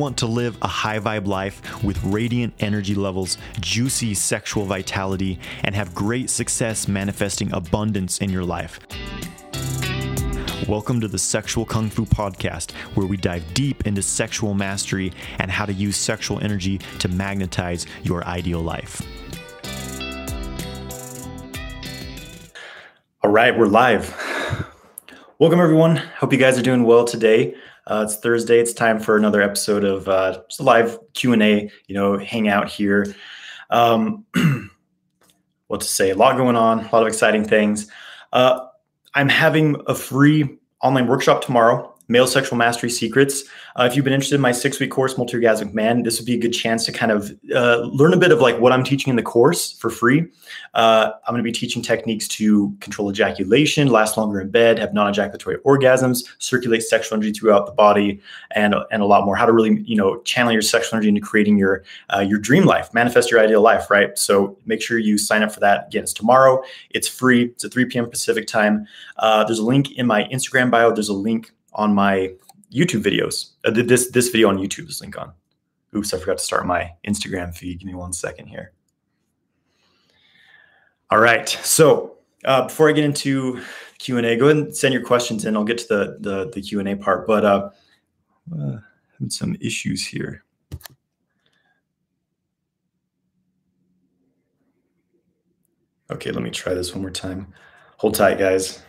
want to live a high vibe life with radiant energy levels, juicy sexual vitality, and have great success manifesting abundance in your life. Welcome to the Sexual Kung Fu Podcast, where we dive deep into sexual mastery and how to use sexual energy to magnetize your ideal life. All right, we're live. Welcome, everyone. Hope you guys are doing well today. Uh, it's Thursday. It's time for another episode of uh, just a live Q and A. You know, hang out here. Um, what to say? A lot going on. A lot of exciting things. Uh, I'm having a free online workshop tomorrow male sexual mastery secrets. Uh, if you've been interested in my six week course, Multi Orgasmic Man, this would be a good chance to kind of uh, learn a bit of like what I'm teaching in the course for free. Uh, I'm going to be teaching techniques to control ejaculation, last longer in bed, have non ejaculatory orgasms, circulate sexual energy throughout the body, and and a lot more. How to really you know channel your sexual energy into creating your uh, your dream life, manifest your ideal life, right? So make sure you sign up for that. Again, it's tomorrow. It's free. It's at 3 p.m. Pacific time. Uh, there's a link in my Instagram bio. There's a link on my YouTube videos. Uh, this this video on YouTube is linked on. Oops, I forgot to start my Instagram feed. Give me one second here. All right. So uh, before I get into Q and A, go ahead and send your questions in. I'll get to the the, the Q and A part. But uh, uh, having some issues here. Okay, let me try this one more time. Hold tight, guys.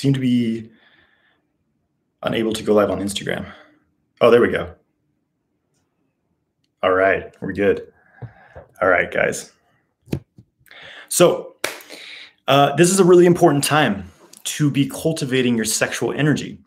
Seem to be unable to go live on Instagram. Oh, there we go. All right, we're good. All right, guys. So, uh, this is a really important time to be cultivating your sexual energy.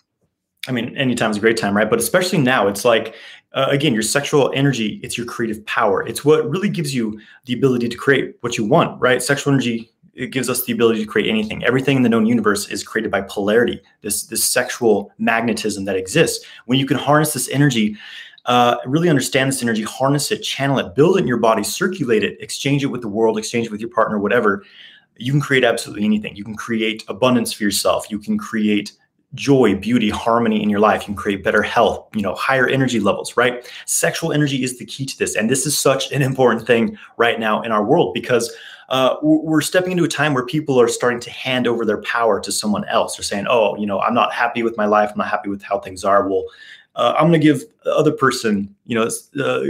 I mean, anytime is a great time, right? But especially now, it's like, uh, again, your sexual energy, it's your creative power. It's what really gives you the ability to create what you want, right? Sexual energy it gives us the ability to create anything. Everything in the known universe is created by polarity, this this sexual magnetism that exists. When you can harness this energy, uh, really understand this energy, harness it, channel it, build it in your body, circulate it, exchange it with the world, exchange it with your partner, whatever. You can create absolutely anything. You can create abundance for yourself. You can create joy, beauty, harmony in your life. You can create better health, you know, higher energy levels, right? Sexual energy is the key to this. And this is such an important thing right now in our world because uh, we're stepping into a time where people are starting to hand over their power to someone else. They're saying, "Oh, you know, I'm not happy with my life. I'm not happy with how things are." Well, uh, I'm going to give the other person, you know, uh,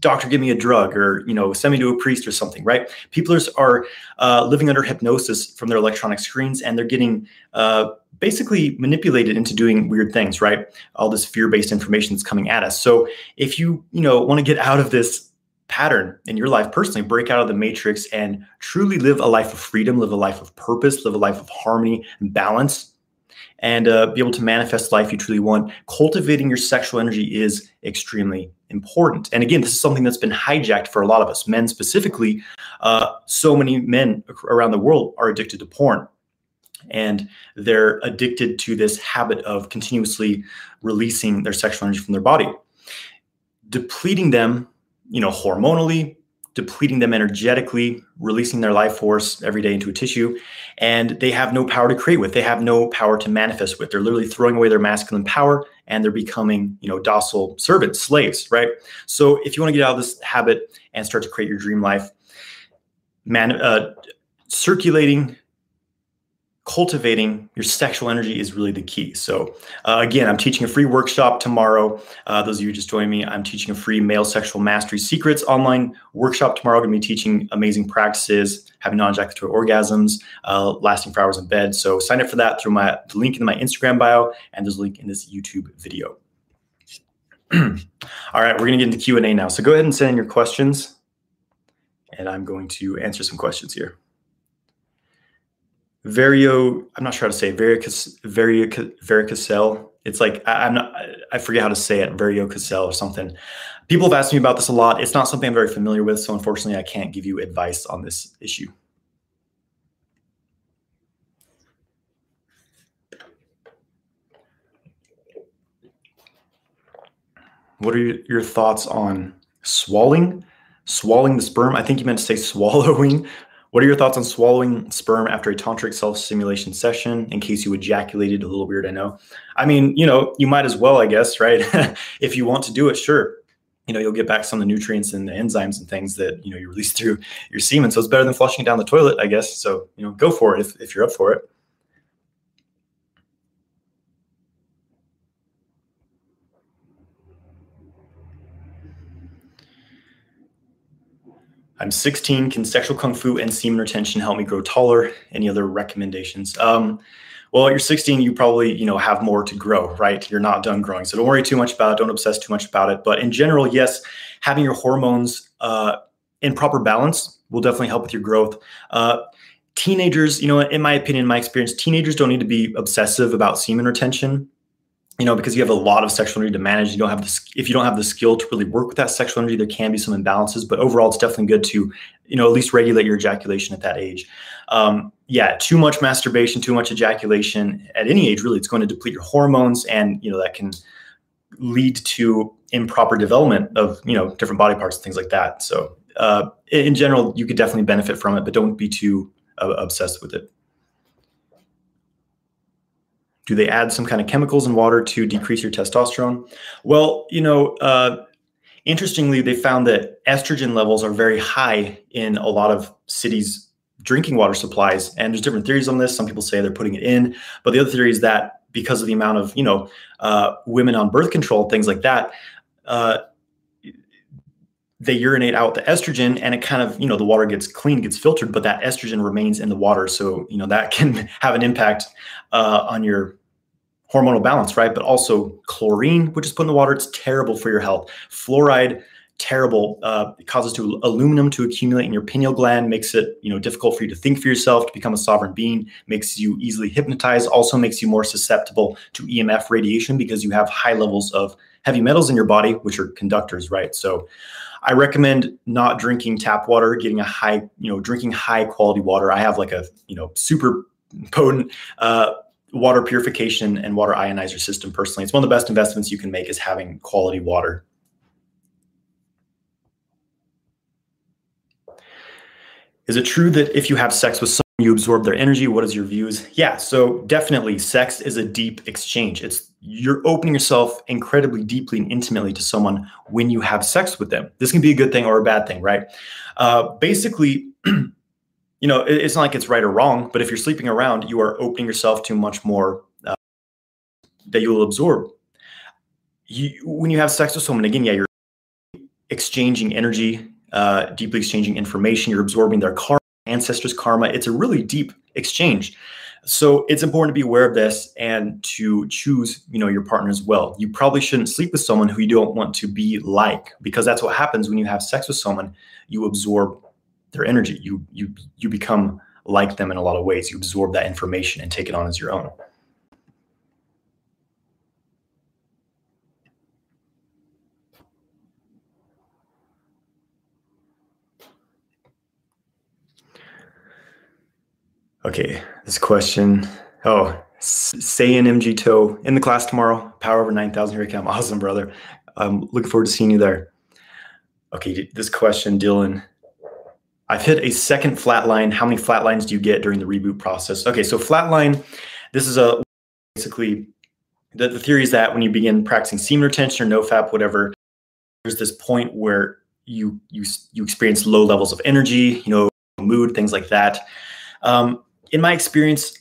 doctor, give me a drug, or you know, send me to a priest or something, right? People are uh, living under hypnosis from their electronic screens, and they're getting uh, basically manipulated into doing weird things, right? All this fear-based information that's coming at us. So, if you, you know, want to get out of this pattern in your life personally break out of the matrix and truly live a life of freedom live a life of purpose live a life of harmony and balance and uh, be able to manifest life you truly want. Cultivating your sexual energy is extremely important. And again this is something that's been hijacked for a lot of us. Men specifically uh, so many men around the world are addicted to porn. And they're addicted to this habit of continuously releasing their sexual energy from their body. Depleting them you know, hormonally, depleting them energetically, releasing their life force every day into a tissue, and they have no power to create with. They have no power to manifest with. They're literally throwing away their masculine power and they're becoming, you know, docile servants, slaves, right? So if you want to get out of this habit and start to create your dream life, man, uh, circulating cultivating your sexual energy is really the key. So, uh, again, I'm teaching a free workshop tomorrow. Uh, those of you just joined me, I'm teaching a free male sexual mastery secrets online workshop tomorrow. I'm going to be teaching amazing practices, having non ejaculatory orgasms, uh, lasting for hours in bed. So, sign up for that through my the link in my Instagram bio, and there's a link in this YouTube video. All right, we're going to get into Q and A now. So, go ahead and send in your questions, and I'm going to answer some questions here. Vario, I'm not sure how to say it, varicose, varicocele. It's like I, am not, I forget how to say it, variococele or something. People have asked me about this a lot. It's not something I'm very familiar with, so unfortunately, I can't give you advice on this issue. what are your thoughts on swallowing, swallowing the sperm? I think you meant to say swallowing. What are your thoughts on swallowing sperm after a tantric self-stimulation session? In case you ejaculated, a little weird, I know. I mean, you know, you might as well, I guess, right? if you want to do it, sure. You know, you'll get back some of the nutrients and the enzymes and things that you know you release through your semen. So it's better than flushing it down the toilet, I guess. So you know, go for it if if you're up for it. I'm 16. Can sexual kung fu and semen retention help me grow taller? Any other recommendations? Um, well, you're 16. You probably you know have more to grow, right? You're not done growing, so don't worry too much about it. Don't obsess too much about it. But in general, yes, having your hormones uh, in proper balance will definitely help with your growth. Uh, teenagers, you know, in my opinion, in my experience, teenagers don't need to be obsessive about semen retention you know, because you have a lot of sexual energy to manage, you don't have the if you don't have the skill to really work with that sexual energy, there can be some imbalances. But overall, it's definitely good to, you know, at least regulate your ejaculation at that age. Um, yeah, too much masturbation, too much ejaculation at any age, really, it's going to deplete your hormones, and you know that can lead to improper development of you know different body parts and things like that. So, uh, in general, you could definitely benefit from it, but don't be too uh, obsessed with it do they add some kind of chemicals in water to decrease your testosterone? Well, you know, uh, interestingly, they found that estrogen levels are very high in a lot of cities' drinking water supplies. And there's different theories on this. Some people say they're putting it in, but the other theory is that because of the amount of you know uh, women on birth control, things like that. Uh, they urinate out the estrogen and it kind of you know the water gets clean gets filtered but that estrogen remains in the water. So you know that can have an impact uh, on your hormonal balance right? But also chlorine which is put in the water it's terrible for your health. Fluoride terrible uh, it causes to aluminum to accumulate in your pineal gland makes it you know difficult for you to think for yourself to become a sovereign being makes you easily hypnotized also makes you more susceptible to emf radiation because you have high levels of heavy metals in your body which are conductors right? So I recommend not drinking tap water, getting a high, you know, drinking high quality water. I have like a, you know, super potent uh, water purification and water ionizer system personally. It's one of the best investments you can make is having quality water. Is it true that if you have sex with someone, you absorb their energy? What is your views? Yeah, so definitely sex is a deep exchange. It's you're opening yourself incredibly deeply and intimately to someone when you have sex with them. This can be a good thing or a bad thing, right? Uh, basically, you know, it, it's not like it's right or wrong, but if you're sleeping around, you are opening yourself to much more uh, that you will absorb. You, when you have sex with someone, again, yeah, you're exchanging energy, uh, deeply exchanging information. You're absorbing their karma, ancestors' karma. It's a really deep exchange. So it's important to be aware of this and to choose, you know, your partner as well. You probably shouldn't sleep with someone who you don't want to be like, because that's what happens when you have sex with someone. You absorb their energy. You you you become like them in a lot of ways. You absorb that information and take it on as your own. Okay, this question. Oh, say in MG Toe in the class tomorrow. Power over 9,000. Here come. Awesome, brother. I'm looking forward to seeing you there. Okay, this question, Dylan. I've hit a second flatline. How many flatlines do you get during the reboot process? Okay, so flatline, this is a basically the, the theory is that when you begin practicing semen retention or nofap, whatever, there's this point where you you you experience low levels of energy, you know, mood, things like that. Um, in my experience,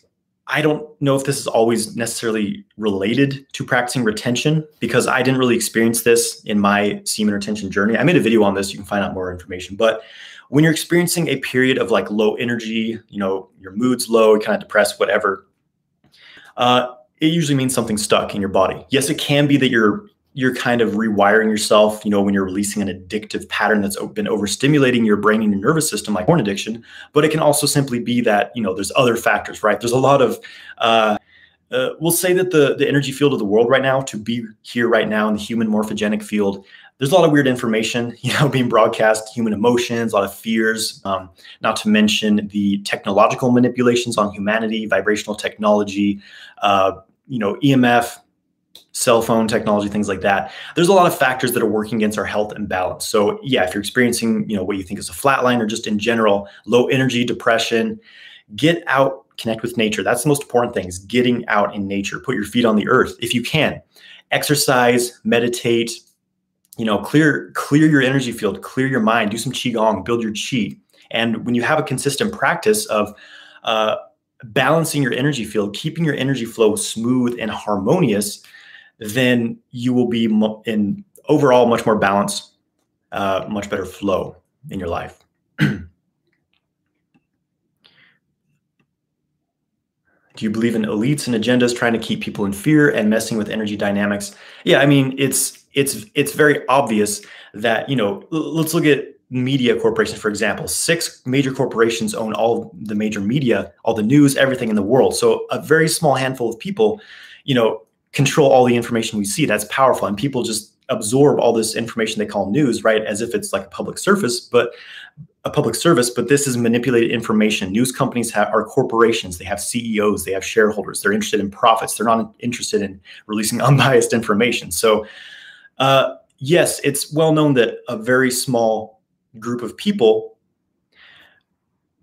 I don't know if this is always necessarily related to practicing retention because I didn't really experience this in my semen retention journey. I made a video on this. You can find out more information. But when you're experiencing a period of like low energy, you know, your mood's low, kind of depressed, whatever, uh, it usually means something stuck in your body. Yes, it can be that you're you're kind of rewiring yourself, you know, when you're releasing an addictive pattern that's been overstimulating your brain and your nervous system, like porn addiction. But it can also simply be that, you know, there's other factors, right? There's a lot of, uh, uh, we'll say that the the energy field of the world right now, to be here right now in the human morphogenic field, there's a lot of weird information, you know, being broadcast, human emotions, a lot of fears, um, not to mention the technological manipulations on humanity, vibrational technology, uh, you know, EMF, cell phone technology, things like that. There's a lot of factors that are working against our health and balance. So yeah, if you're experiencing, you know, what you think is a flatline or just in general, low energy, depression, get out, connect with nature. That's the most important thing is getting out in nature. Put your feet on the earth if you can. Exercise, meditate, you know, clear clear your energy field, clear your mind, do some qigong, build your qi. And when you have a consistent practice of uh, balancing your energy field, keeping your energy flow smooth and harmonious, then you will be in overall much more balance, uh, much better flow in your life. Do you believe in elites and agendas trying to keep people in fear and messing with energy dynamics? Yeah, I mean it's it's it's very obvious that you know. Let's look at media corporations, for example. Six major corporations own all the major media, all the news, everything in the world. So a very small handful of people, you know, control all the information we see. That's powerful, and people just absorb all this information they call news, right, as if it's like a public service. But a public service, but this is manipulated information. News companies have, are corporations. They have CEOs. They have shareholders. They're interested in profits. They're not interested in releasing unbiased information. So, uh, yes, it's well known that a very small group of people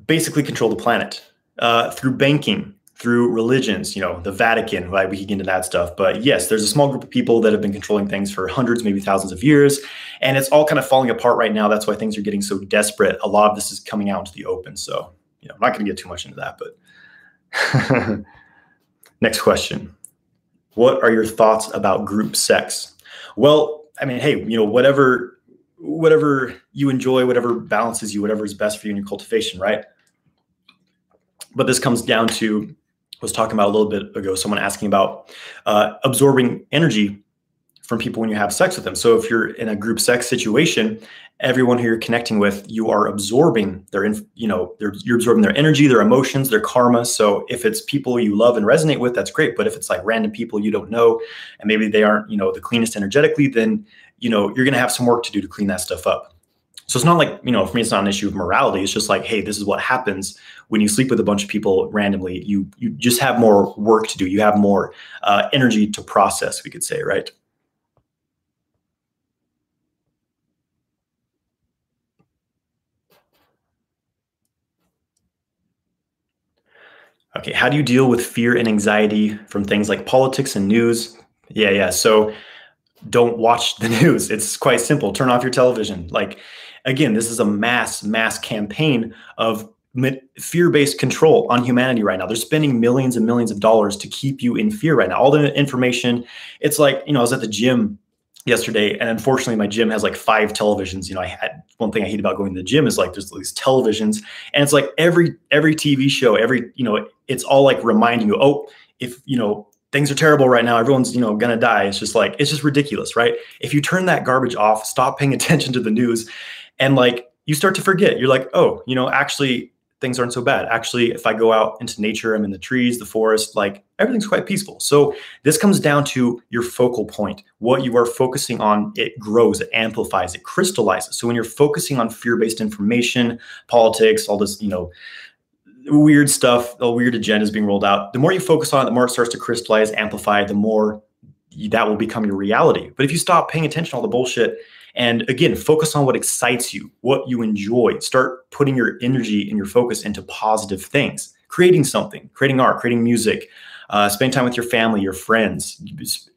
basically control the planet uh, through banking, through religions, you know, the Vatican, right? We can get into that stuff. But yes, there's a small group of people that have been controlling things for hundreds, maybe thousands of years. And it's all kind of falling apart right now. That's why things are getting so desperate. A lot of this is coming out into the open. So, you know, I'm not going to get too much into that, but next question. What are your thoughts about group sex? Well, I mean, hey, you know, whatever whatever you enjoy, whatever balances you, whatever is best for you in your cultivation, right? But this comes down to was talking about a little bit ago, someone asking about uh, absorbing energy from people when you have sex with them. So if you're in a group sex situation, everyone who you're connecting with, you are absorbing their, you know, you're absorbing their energy, their emotions, their karma. So if it's people you love and resonate with, that's great. But if it's like random people you don't know, and maybe they aren't, you know, the cleanest energetically, then you know you're going to have some work to do to clean that stuff up. So it's not like, you know, for me, it's not an issue of morality. It's just like, hey, this is what happens when you sleep with a bunch of people randomly. You you just have more work to do. You have more uh, energy to process, we could say, right? Okay, how do you deal with fear and anxiety from things like politics and news? Yeah, yeah. So don't watch the news. It's quite simple. Turn off your television. Like again, this is a mass, mass campaign of fear-based control on humanity right now. They're spending millions and millions of dollars to keep you in fear right now. All the information, it's like, you know, I was at the gym yesterday and unfortunately my gym has like five televisions you know i had one thing i hate about going to the gym is like there's these televisions and it's like every every tv show every you know it's all like reminding you oh if you know things are terrible right now everyone's you know gonna die it's just like it's just ridiculous right if you turn that garbage off stop paying attention to the news and like you start to forget. You're like oh you know actually things aren't so bad. Actually if i go out into nature i'm in the trees the forest like everything's quite peaceful. So this comes down to your focal point what you are focusing on it grows it amplifies it crystallizes. So when you're focusing on fear-based information politics all this you know weird stuff, all weird agendas being rolled out, the more you focus on it, the more it starts to crystallize, amplify, the more that will become your reality. But if you stop paying attention to all the bullshit and again, focus on what excites you, what you enjoy, start putting your energy and your focus into positive things, creating something, creating art, creating music, uh, spending time with your family, your friends,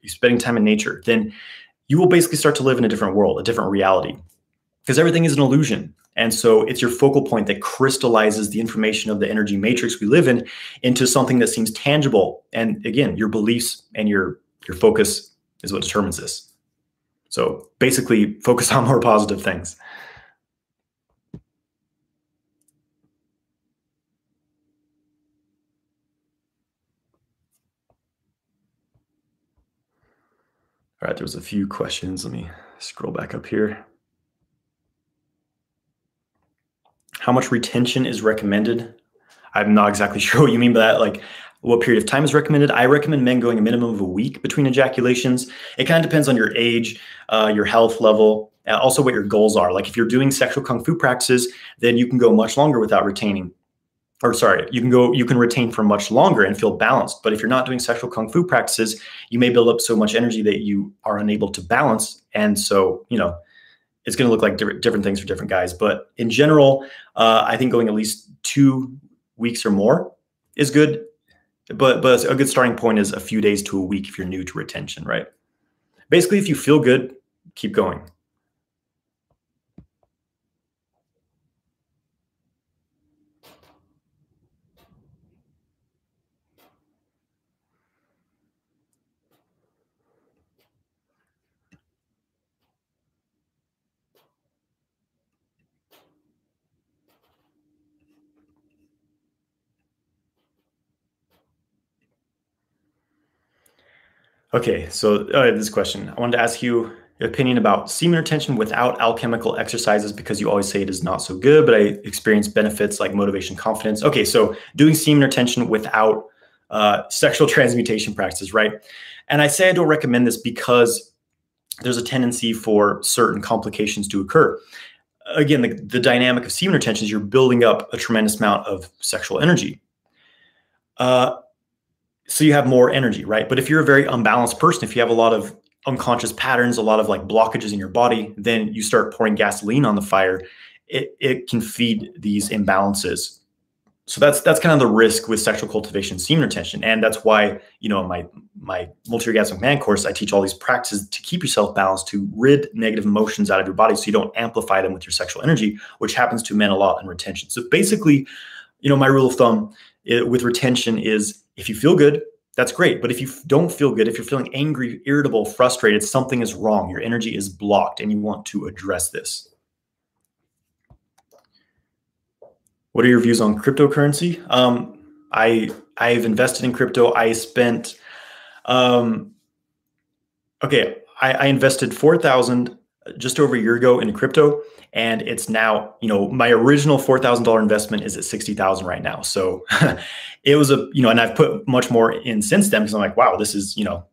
spending time in nature, then you will basically start to live in a different world, a different reality. Because everything is an illusion. And so it's your focal point that crystallizes the information of the energy matrix we live in into something that seems tangible. And again, your beliefs and your your focus is what determines this. So basically focus on more positive things. All right, there was a few questions. Let me scroll back up here. how much retention is recommended. I'm not exactly sure what you mean by that. Like, what period of time is recommended? I recommend men going a minimum of a week between ejaculations. It kind of depends on your age, uh, your health level, uh, also what your goals are. Like, if you're doing sexual kung fu practices, then you can go much longer without retaining. or sorry, you can go, you can retain for much longer and feel balanced. But if you're not doing sexual kung fu practices, you may build up so much energy that you are unable to balance. And so, you know, it's going to look like different, different things for different guys. But in general, uh, I think going at least two weeks or more is good. But but a good starting point is a few days to a week if you're new to retention, right? Basically, if you feel good, keep going. Okay, so uh, this question. I wanted to ask you your opinion about semen retention without alchemical exercises because you always say it is not so good, but I experience benefits like motivation, confidence. Okay, so doing semen retention without uh, sexual transmutation practices, right? And I say I don't recommend this because there's a tendency for certain complications to occur. Again, the, the dynamic of semen retention is you're building up a tremendous amount of sexual energy. Uh, so you have more energy, right? But if you're a very unbalanced person, if you have a lot of unconscious patterns, a lot of like blockages in your body, then you start pouring gasoline on the fire. It, it can feed these imbalances. So that's that's kind of the risk with sexual cultivation, semen retention, and that's why you know my my multi-orgasmic man course, I teach all these practices to keep yourself balanced, to rid negative emotions out of your body, so you don't amplify them with your sexual energy, which happens to men a lot in retention. So basically, you know, my rule of thumb it, with retention is if you feel good, that's great. But if you don't feel good, if you're feeling angry, irritable, frustrated, something is wrong. Your energy is blocked and you want to address this. What are your views on cryptocurrency? Um, I I've invested in crypto. I spent um, okay, I, I invested four thousand just over a year ago in crypto and it's now you know my original $4000 investment is at 60000 right now so it was a you know and i've put much more in since then because i'm like wow this is you know.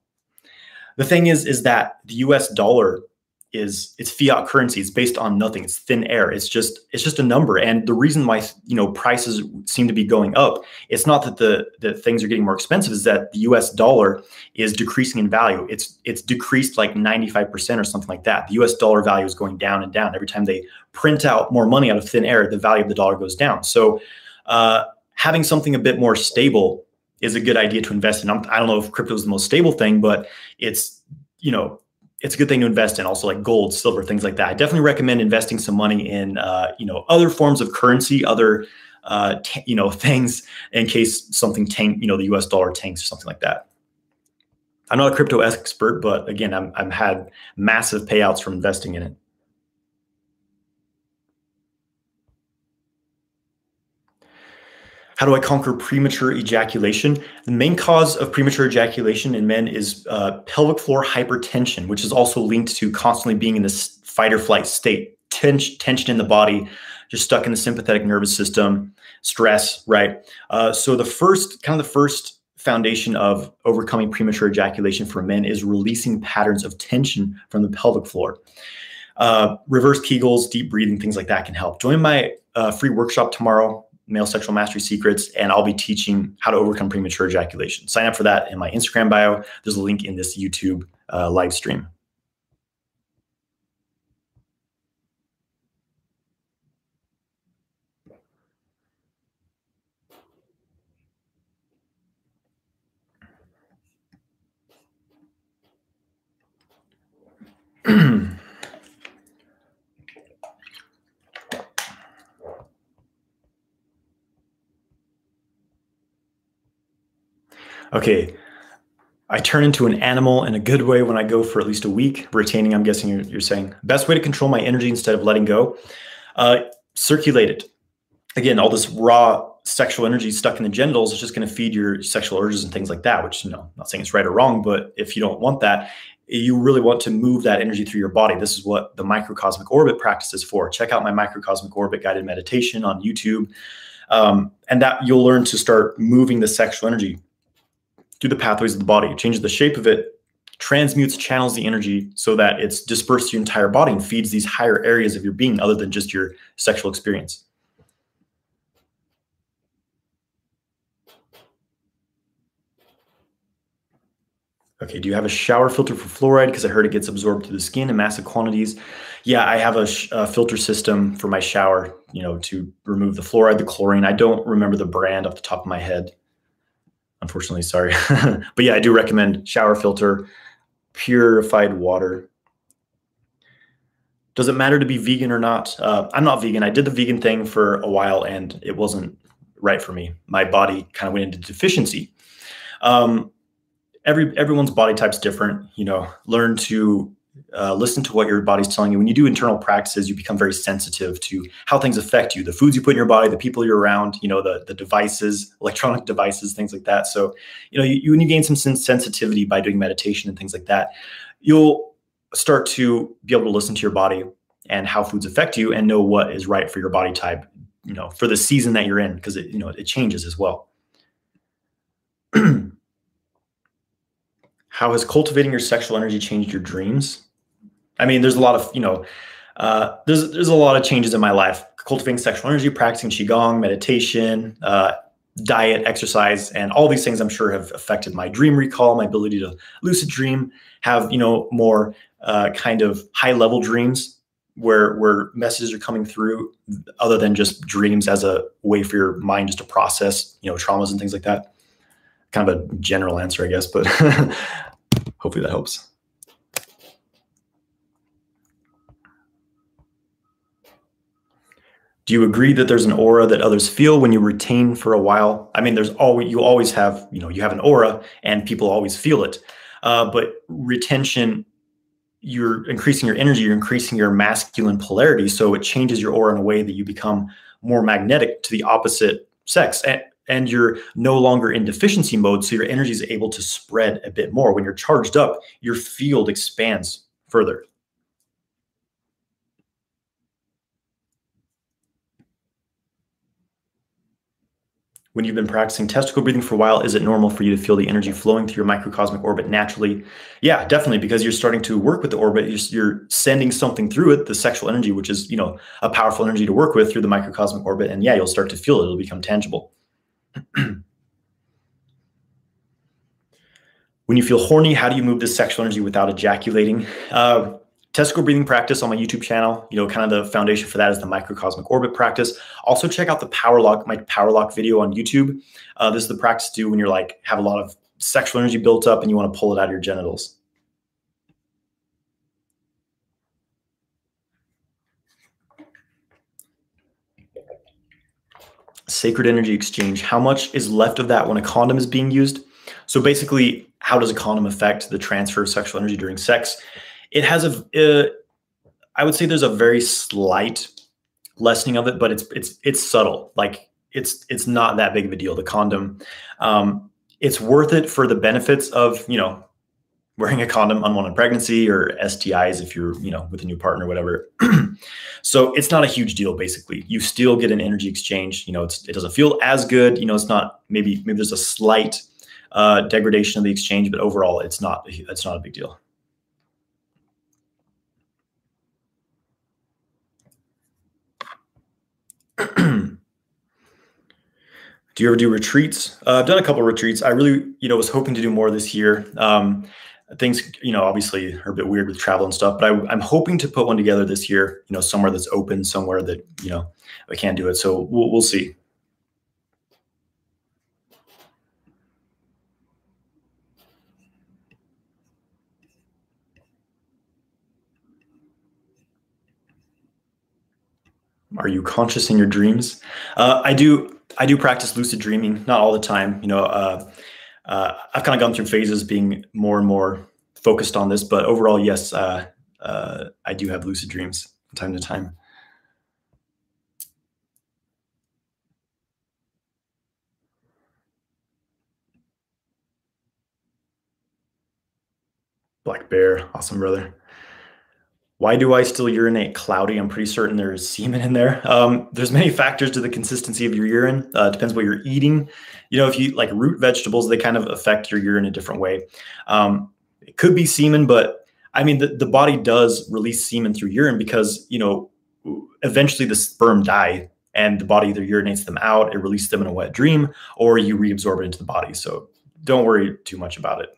The thing is is that the us dollar is it's fiat currency. It's based on nothing. It's thin air. It's just it's just a number. And the reason why you know prices seem to be going up it's not that the the things are getting more expensive is that the US dollar is decreasing in value. It's it's decreased like 95% or something like that. The US dollar value is going down and down. Every time they print out more money out of thin air the value of the dollar goes down. So uh, having something a bit more stable is a good idea to invest in. I'm, i do not know if crypto is the most stable thing but it's you know it's a good thing to invest in. Also like gold silver things like that. I definitely recommend investing some money in uh, you know other forms of currency other uh, t- you know things in case something tank you know the us dollar tanks or something like that. I'm not a crypto expert but again i'm i've had massive payouts from investing in it How do I conquer premature ejaculation? The main cause of premature ejaculation in men is uh, pelvic floor hypertension, which is also linked to constantly being in this fight or flight state, Tens- tension in the body, just stuck in the sympathetic nervous system, stress, right? Uh, so the first, kind of the first foundation of overcoming premature ejaculation for men is releasing patterns of tension from the pelvic floor. Uh, reverse Kegels, deep breathing, things like that can help. Join my uh, free workshop tomorrow male sexual mastery secrets, and I'll be teaching how to overcome premature ejaculation. Sign up for that in my Instagram bio. There's a link in this YouTube uh, live stream. okay, I turn into an animal in a good way when I go for at least a week. Retaining, I'm guessing you're, you're saying. Best way to control my energy instead of letting go, uh, circulate it. Again, all this raw sexual energy stuck in the genitals is just going to feed your sexual urges and things like that, which, you know, I'm not saying it's right or wrong, but if you don't want that, you really want to move that energy through your body. This is what the microcosmic orbit practice is for. Check out my microcosmic orbit guided meditation on YouTube. Um, and that you'll learn to start moving the sexual energy through the pathways of the body. It changes the shape of it, transmutes, channels the energy so that it's dispersed to your entire body and feeds these higher areas of your being other than just your sexual experience. Okay, do you have a shower filter for fluoride? Because I heard it gets absorbed through the skin in massive quantities. Yeah, I have a, a, filter system for my shower, you know, to remove the fluoride, the chlorine. I don't remember the brand off the top of my head. Unfortunately, sorry. but yeah, I do recommend shower filter, purified water. Does it matter to be vegan or not? Uh, I'm not vegan. I did the vegan thing for a while and it wasn't right for me. My body kind of went into deficiency. Um, every everyone's body type's different. You know, learn to uh, listen to what your body's telling you. When you do internal practices, you become very sensitive to how things affect you, the foods you put in your body, the people you're around, you know, the the devices, electronic devices, things like that. So, you know, you, when you gain some sensitivity by doing meditation and things like that, you'll start to be able to listen to your body and how foods affect you and know what is right for your body type, you know, for the season that you're in, because it, you know, it changes as well. how has cultivating your sexual energy changed your dreams? I mean, there's a lot of, you know, uh, there's there's a lot of changes in my life. Cultivating sexual energy, practicing qigong, meditation, uh, diet, exercise, and all these things I'm sure have affected my dream recall, my ability to lucid dream, have you know more uh, kind of high level dreams where where messages are coming through other than just dreams as a way for your mind just to process you know traumas and things like that. Kind of a general answer, I guess, but hopefully that helps. Do you agree that there's an aura that others feel when you retain for a while? I mean, there's always you always have you know you have an aura and people always feel it, uh, but retention you're increasing your energy, you're increasing your masculine polarity, so it changes your aura in a way that you become more magnetic to the opposite sex. And, and you're no longer in deficiency mode, so your energy is able to spread a bit more. When you're charged up, your field expands further. when you've been practicing testicle breathing for a while, is it normal for you to feel the energy flowing through your microcosmic orbit naturally? Yeah, definitely, because you're starting to work with the orbit. You're, you're, sending something through it, the sexual energy, which is you know a powerful energy to work with through the microcosmic orbit, and yeah, you'll start to feel it. It'll become tangible. when you feel horny, how do you move this sexual energy without ejaculating? Uh, testicle breathing practice on my YouTube channel. You know, kind of the foundation for that is the microcosmic orbit practice. Also, check out the power lock, my power lock video on YouTube. Uh, this is the practice to do when you're like have a lot of sexual energy built up and you want to pull it out of your genitals. Sacred energy exchange. How much is left of that when a condom is being used? So basically, how does a condom affect the transfer of sexual energy during sex? it has a. Uh, I would say there's a very slight lessening of it, but it's it's it's subtle. Like it's it's not that big of a deal. The condom, um, it's worth it for the benefits of you know wearing a condom, unwanted pregnancy, or STIs if you're you know with a new partner, or whatever. so it's not a huge deal. Basically, you still get an energy exchange. You know, it doesn't feel as good. You know, it's not maybe maybe there's a slight uh, degradation of the exchange, but overall, it's not it's not a big deal. do you ever do retreats? Uh, I've done a couple retreats. I really, you know, was hoping to do more this year. Um, things, you know, obviously are a bit weird with travel and stuff, but I, am hoping to put one together this year. You know, somewhere that's open, somewhere that you know I can't do it. So we'll we'll see. Are you conscious in your dreams? Uh, I do. I do practice lucid dreaming, not all the time. You know, uh, uh, I've kind of gone through phases being more and more focused on this, but overall, yes, uh, uh, I do have lucid dreams from time to time. Black Bear, awesome brother. Why do I still urinate cloudy? I'm pretty certain there's semen in there. Um, there's many factors to the consistency of your urine. Uh, depends what you're eating. You know, if you like root vegetables, they kind of affect your urine a different way. Um, it could be semen, but I mean, the, the body does release semen through urine because, you know, eventually the sperm die and the body either urinates them out, it releases them in a wet dream, or you reabsorb it into the body. So don't worry too much about it.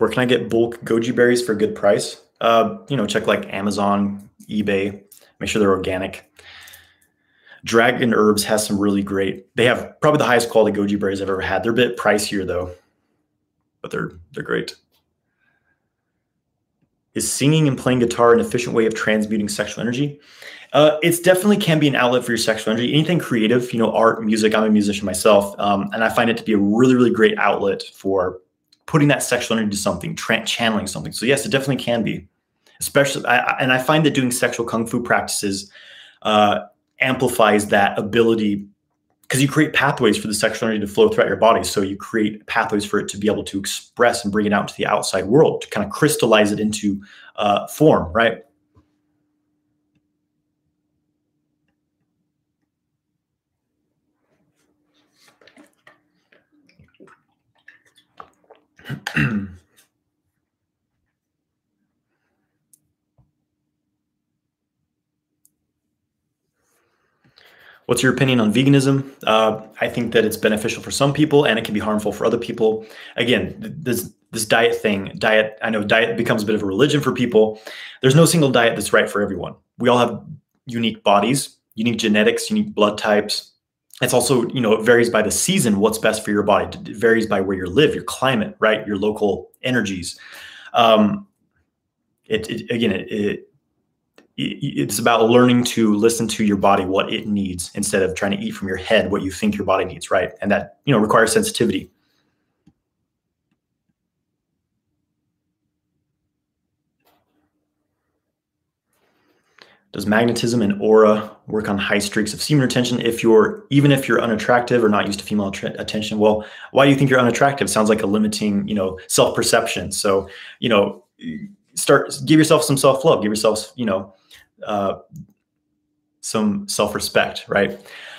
Where can I get bulk goji berries for a good price? Uh, you know, check like Amazon, eBay. Make sure they're organic. Dragon Herbs has some really great. They have probably the highest quality goji berries I've ever had. They're a bit pricier though, but they're they're great. Is singing and playing guitar an efficient way of transmuting sexual energy? Uh, it's definitely can be an outlet for your sexual energy. Anything creative, you know, art, music. I'm a musician myself, um, and I find it to be a really, really great outlet for putting that sexual energy to something, tra- channeling something. So yes, it definitely can be. Especially, I, and I find that doing sexual kung fu practices uh, amplifies that ability because you create pathways for the sexual energy to flow throughout your body. So you create pathways for it to be able to express and bring it out into the outside world to kind of crystallize it into uh, form, right? What's your opinion on veganism? Uh, I think that it's beneficial for some people and it can be harmful for other people. Again, this this diet thing, diet. I know diet becomes a bit of a religion for people. There's no single diet that's right for everyone. We all have unique bodies, unique genetics, unique blood types. It's also, you know, it varies by the season. What's best for your body? It varies by where you live, your climate, right? Your local energies. Um, it, it again, it, it it's about learning to listen to your body what it needs instead of trying to eat from your head what you think your body needs right and that you know requires sensitivity does magnetism and aura work on high streaks of semen retention if you're even if you're unattractive or not used to female attention? Well why do you think you're unattractive? Sounds like a limiting you know self-perception. So you know start give yourself some self-love give yourself you know uh, some self-respect, right?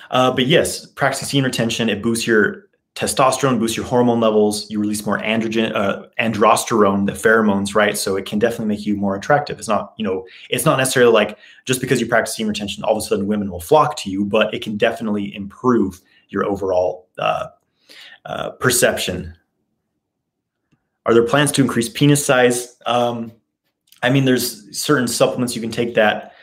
Uh, but yes, practicing semen retention, it boosts your testosterone, boosts your hormone levels. You release more androgen, uh, androsterone, the pheromones, right? So it can definitely make you more attractive. It's not, you know, it's not necessarily like just because you practice semen retention, all of a sudden women will flock to you, but it can definitely improve your overall uh, uh, perception. Are there plans to increase penis size? Um, I mean, there's certain supplements you can take that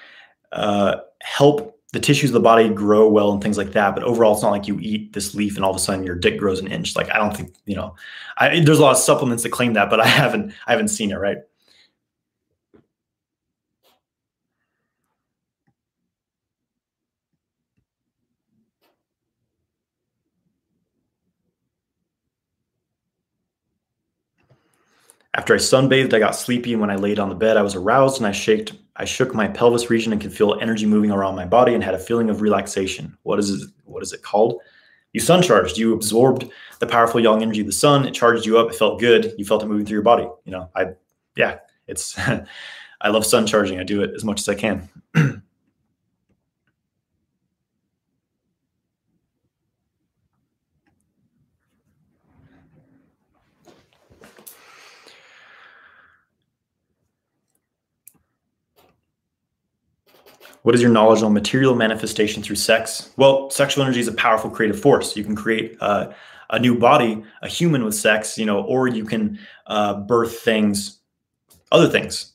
uh, help the tissues of the body grow well and things like that. But overall, it's not like you eat this leaf and all of a sudden your dick grows an inch. Like I don't think you know. I, there's a lot of supplements that claim that, but I haven't I haven't seen it. Right. After I sunbathed, I got sleepy, and when I laid on the bed, I was aroused and I shaked. I shook my pelvis region and could feel energy moving around my body and had a feeling of relaxation. What is it? What is it called? You sun charged. You absorbed the powerful yang energy of the sun. It charged you up. It felt good. You felt it moving through your body. You know, I, yeah, it's. I love sun charging. I do it as much as I can. What is your knowledge on material manifestation through sex? Well, sexual energy is a powerful creative force. You can create uh, a new body, a human with sex, you know, or you can uh, birth things, other things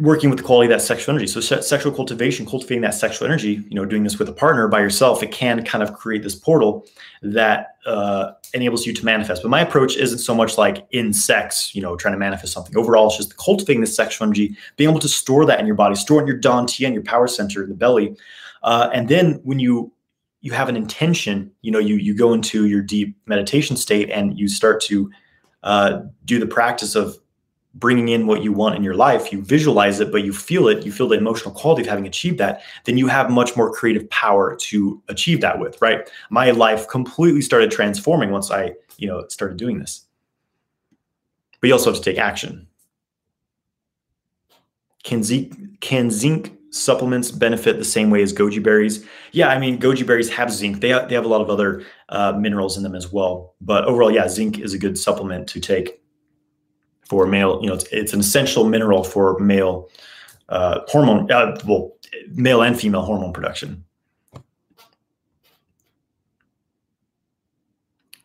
working with the quality of that sexual energy. So se- sexual cultivation, cultivating that sexual energy, you know, doing this with a partner by yourself, it can kind of create this portal that uh, enables you to manifest. But my approach isn't so much like in sex, you know, trying to manifest something. Overall, it's just cultivating this sexual energy, being able to store that in your body, store it in your dantian, your power center in the belly. Uh, and then when you you have an intention, you know, you you go into your deep meditation state and you start to uh, do the practice of bringing in what you want in your life, you visualize it, but you feel it, you feel the emotional quality of having achieved that, then you have much more creative power to achieve that with, right? My life completely started transforming once I, you know, started doing this. But you also have to take action. Can zinc, can zinc supplements benefit the same way as goji berries? Yeah, I mean, goji berries have zinc. They they have a lot of other uh, minerals in them as well. But overall, yeah, zinc is a good supplement to take for male, you know, it's, it's an essential mineral for male uh, hormone, uh, well, male and female hormone production.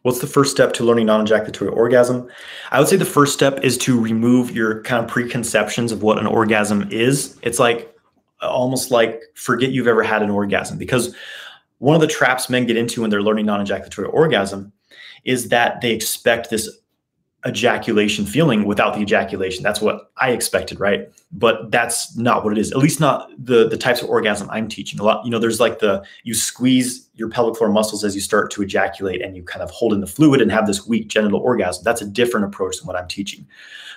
What's the first step to learning non ejaculatory orgasm? I would say the first step is to remove your kind of preconceptions of what an orgasm is. It's like almost like forget you've ever had an orgasm because one of the traps men get into when they're learning non ejaculatory orgasm is that they expect this ejaculation feeling without the ejaculation. That's what I expected, right? But that's not what it is. At least not the the types of orgasm I'm teaching. A lot, you know, there's like the you squeeze your pelvic floor muscles as you start to ejaculate and you kind of hold in the fluid and have this weak genital orgasm. That's a different approach than what I'm teaching.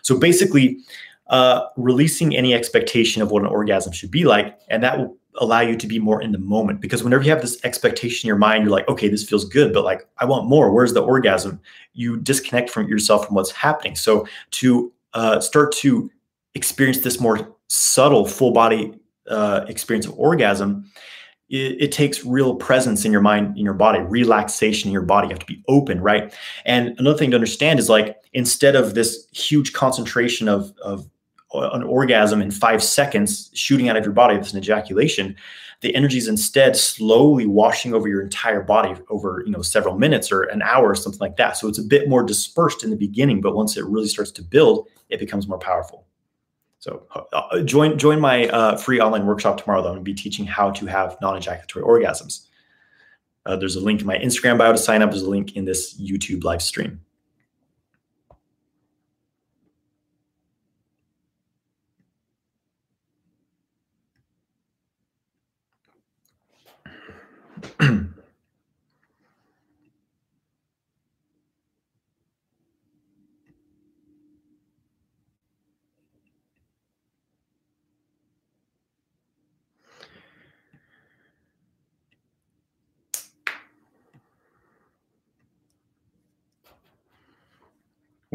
So basically, uh, releasing any expectation of what an orgasm should be like, and that will allow you to be more in the moment. Because whenever you have this expectation in your mind you're like okay this feels good but like i want more. Where's the orgasm? You disconnect from yourself from what's happening. So to uh, start to experience this more subtle full body uh, experience of orgasm it, it, takes real presence in your mind in your body relaxation in your body. You have to be open right? And another thing to understand is like instead of this huge concentration of of an orgasm in five seconds shooting out of your body that's an ejaculation the energy is instead slowly washing over your entire body over you know several minutes or an hour or something like that. So it's a bit more dispersed in the beginning but once it really starts to build it becomes more powerful. So uh, join join my uh, free online workshop tomorrow though i'm going to be teaching how to have non-ejaculatory orgasms. Uh, there's a link in my instagram bio to sign up. There's a link in this youtube live stream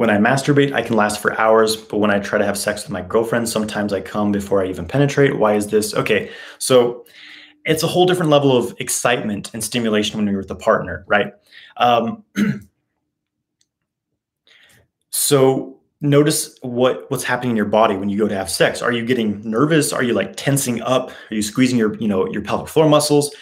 When I masturbate, I can last for hours, but when I try to have sex with my girlfriend, sometimes I come before I even penetrate. Why is this? Okay, so it's a whole different level of excitement and stimulation when you're with a partner, right? Um, so notice what what's happening in your body when you go to have sex. Are you getting nervous? Are you like tensing up? Are you squeezing your you know your pelvic floor muscles?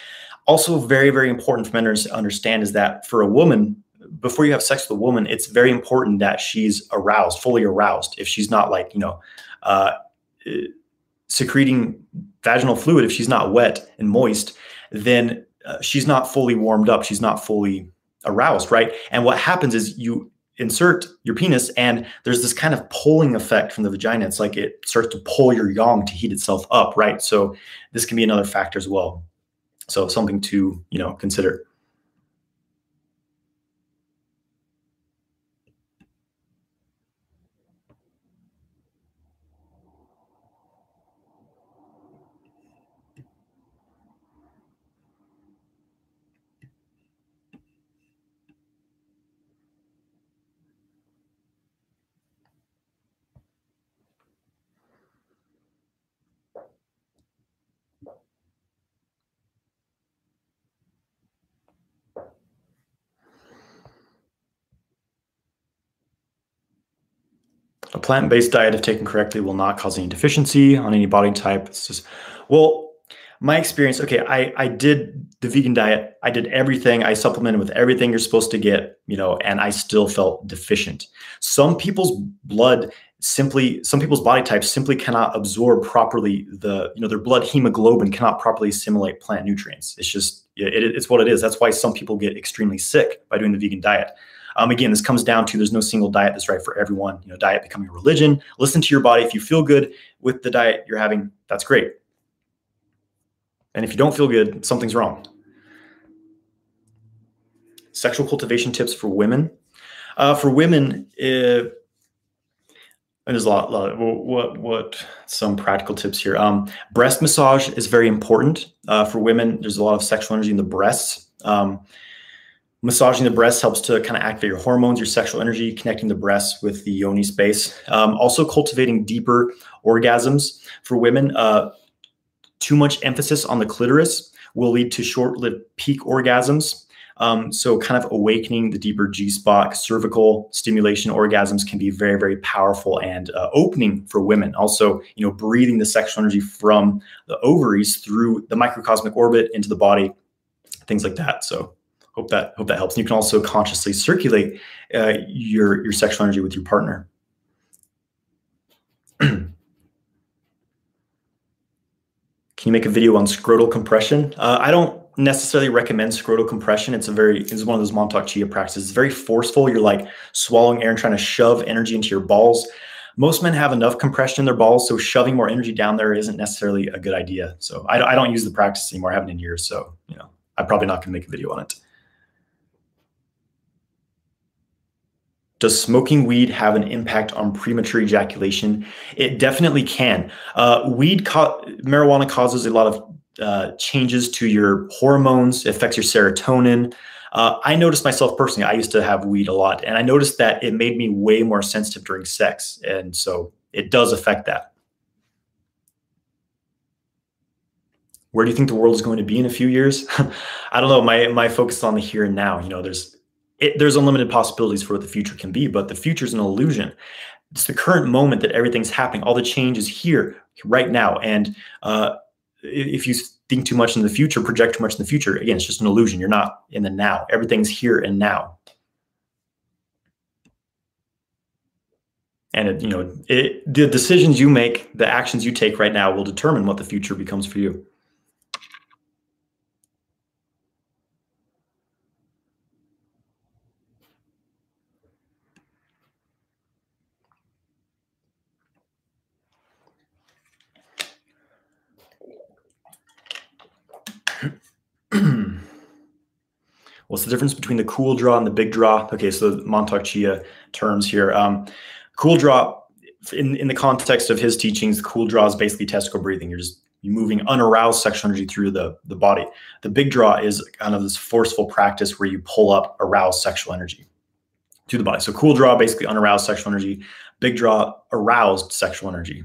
Also, very very important for men to understand is that for a woman, before you have sex with a woman, it's very important that she's aroused, fully aroused. If she's not like you know. Uh, secreting vaginal fluid, if she's not wet and moist, then uh, she's not fully warmed up. She's not fully aroused, right? And what happens is you insert your penis and there's this kind of pulling effect from the vagina. It's like it starts to pull your yang to heat itself up, right? So this can be another factor as well. So something to, you know, consider. Plant-based diet, if taken correctly, will not cause any deficiency on any body type. It's just, well, my experience. Okay, I I did the vegan diet. I did everything. I supplemented with everything you're supposed to get, you know, and I still felt deficient. Some people's blood simply some people's body types simply cannot absorb properly the you know their blood hemoglobin cannot properly assimilate plant nutrients it's just it, it's what it is that's why some people get extremely sick by doing the vegan diet um, again, this comes down to there's no single diet that's right for everyone. You know, diet becoming a religion. Listen to your body. If you feel good with the diet you're having, that's great. And if you don't feel good, something's wrong. Sexual cultivation tips for women. Uh, for women, uh, there's a lot, lot what what some practical tips here. Um, breast massage is very important uh, for women. There's a lot of sexual energy in the breasts. Um, Massaging the breasts helps to kind of activate your hormones, your sexual energy, connecting the breasts with the yoni space. Um, also, cultivating deeper orgasms for women. Uh, too much emphasis on the clitoris will lead to short-lived peak orgasms. Um, so, kind of awakening the deeper G spot, cervical stimulation orgasms can be very, very powerful and uh, opening for women. Also, you know, breathing the sexual energy from the ovaries through the microcosmic orbit into the body, things like that. So, hope that hope that helps. And you can also consciously circulate uh, your your sexual energy with your partner. can you make a video on scrotal compression? Uh, I don't necessarily recommend scrotal compression. It's a very it's one of those Mantak Chia practices. It's very forceful. You're like swallowing air and trying to shove energy into your balls. Most men have enough compression in their balls, so shoving more energy down there isn't necessarily a good idea. So I, I don't use the practice anymore. I haven't in years. So you know, I'm probably not going to make a video on it. Does smoking weed have an impact on premature ejaculation? It definitely can. Uh, weed, co- marijuana causes a lot of uh, changes to your hormones, affects your serotonin. Uh, I noticed myself personally, I used to have weed a lot, and I noticed that it made me way more sensitive during sex. And so it does affect that. Where do you think the world is going to be in a few years? I don't know. My my focus is on the here and now. You know, there's it, there's unlimited possibilities for what the future can be, but the future is an illusion. It's the current moment that everything's happening. All the change is here, right now. And uh, if you think too much in the future, project too much in the future, again, it's just an illusion. You're not in the now. Everything's here and now. And it, you know, it, the decisions you make, the actions you take right now, will determine what the future becomes for you. What's the difference between the cool draw and the big draw? Okay, so the Mantak Chia terms here. Um, cool draw, in, in the context of his teachings, the cool draw is basically testicle breathing. You're just you're moving unaroused sexual energy through the, the body. The big draw is kind of this forceful practice where you pull up aroused sexual energy to the body. So cool draw, basically unaroused sexual energy. Big draw, aroused sexual energy.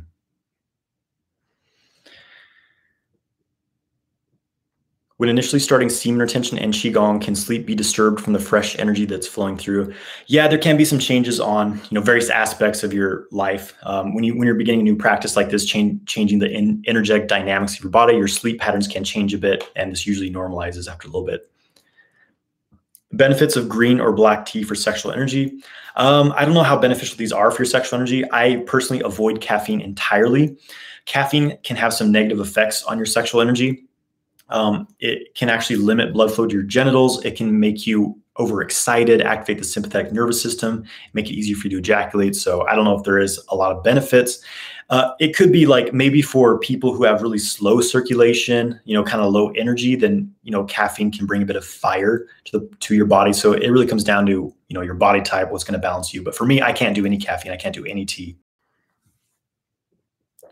When initially starting semen retention and qigong, can sleep be disturbed from the fresh energy that's flowing through? Yeah, there can be some changes on you know various aspects of your life. Um, when you when you're beginning a new practice like this, change, changing the in, energetic dynamics of your body, your sleep patterns can change a bit, and this usually normalizes after a little bit. Benefits of green or black tea for sexual energy. Um, I don't know how beneficial these are for your sexual energy. I personally avoid caffeine entirely. Caffeine can have some negative effects on your sexual energy. Um, it can actually limit blood flow to your genitals. It can make you overexcited, activate the sympathetic nervous system, make it easier for you to ejaculate. So I don't know if there is a lot of benefits. Uh, it could be like maybe for people who have really slow circulation, you know, kind of low energy, then you know caffeine can bring a bit of fire to the to your body. So it really comes down to you know your body type, what's going to balance you. But for me, I can't do any caffeine. I can't do any tea.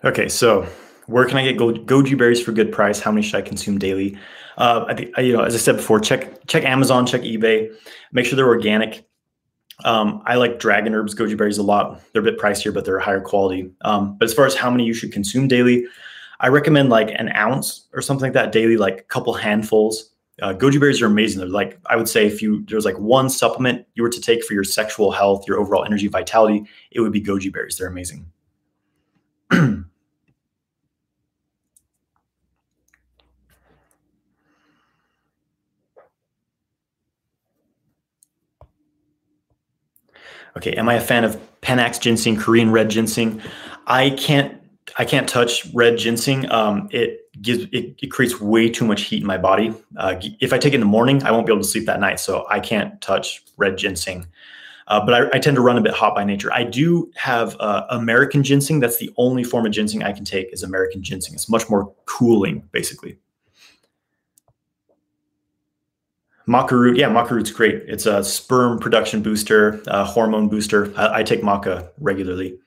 Okay, so where can I get go- goji berries for good price? How many should I consume daily? Uh, I think you know, as I said before, check check Amazon, check eBay, make sure they're organic. Um, I like dragon herbs, goji berries a lot. They're a bit pricier, but they're higher quality. Um, but as far as how many you should consume daily, I recommend like an ounce or something like that daily, like a couple handfuls. Uh, goji berries are amazing. They're like I would say if you there's like one supplement you were to take for your sexual health, your overall energy, vitality, it would be goji berries. They're amazing. Okay, am I a fan of Panax ginseng, Korean red ginseng? I can't I can't touch red ginseng. Um, it gives it, it, creates way too much heat in my body. Uh, if I take it in the morning, I won't be able to sleep that night. So I can't touch red ginseng. Uh, but I, I, tend to run a bit hot by nature. I do have uh, American ginseng. That's the only form of ginseng I can take is American ginseng. It's much more cooling, basically. Maca root, yeah, maca root's great. It's a sperm production booster, hormone booster. I, I, take maca regularly.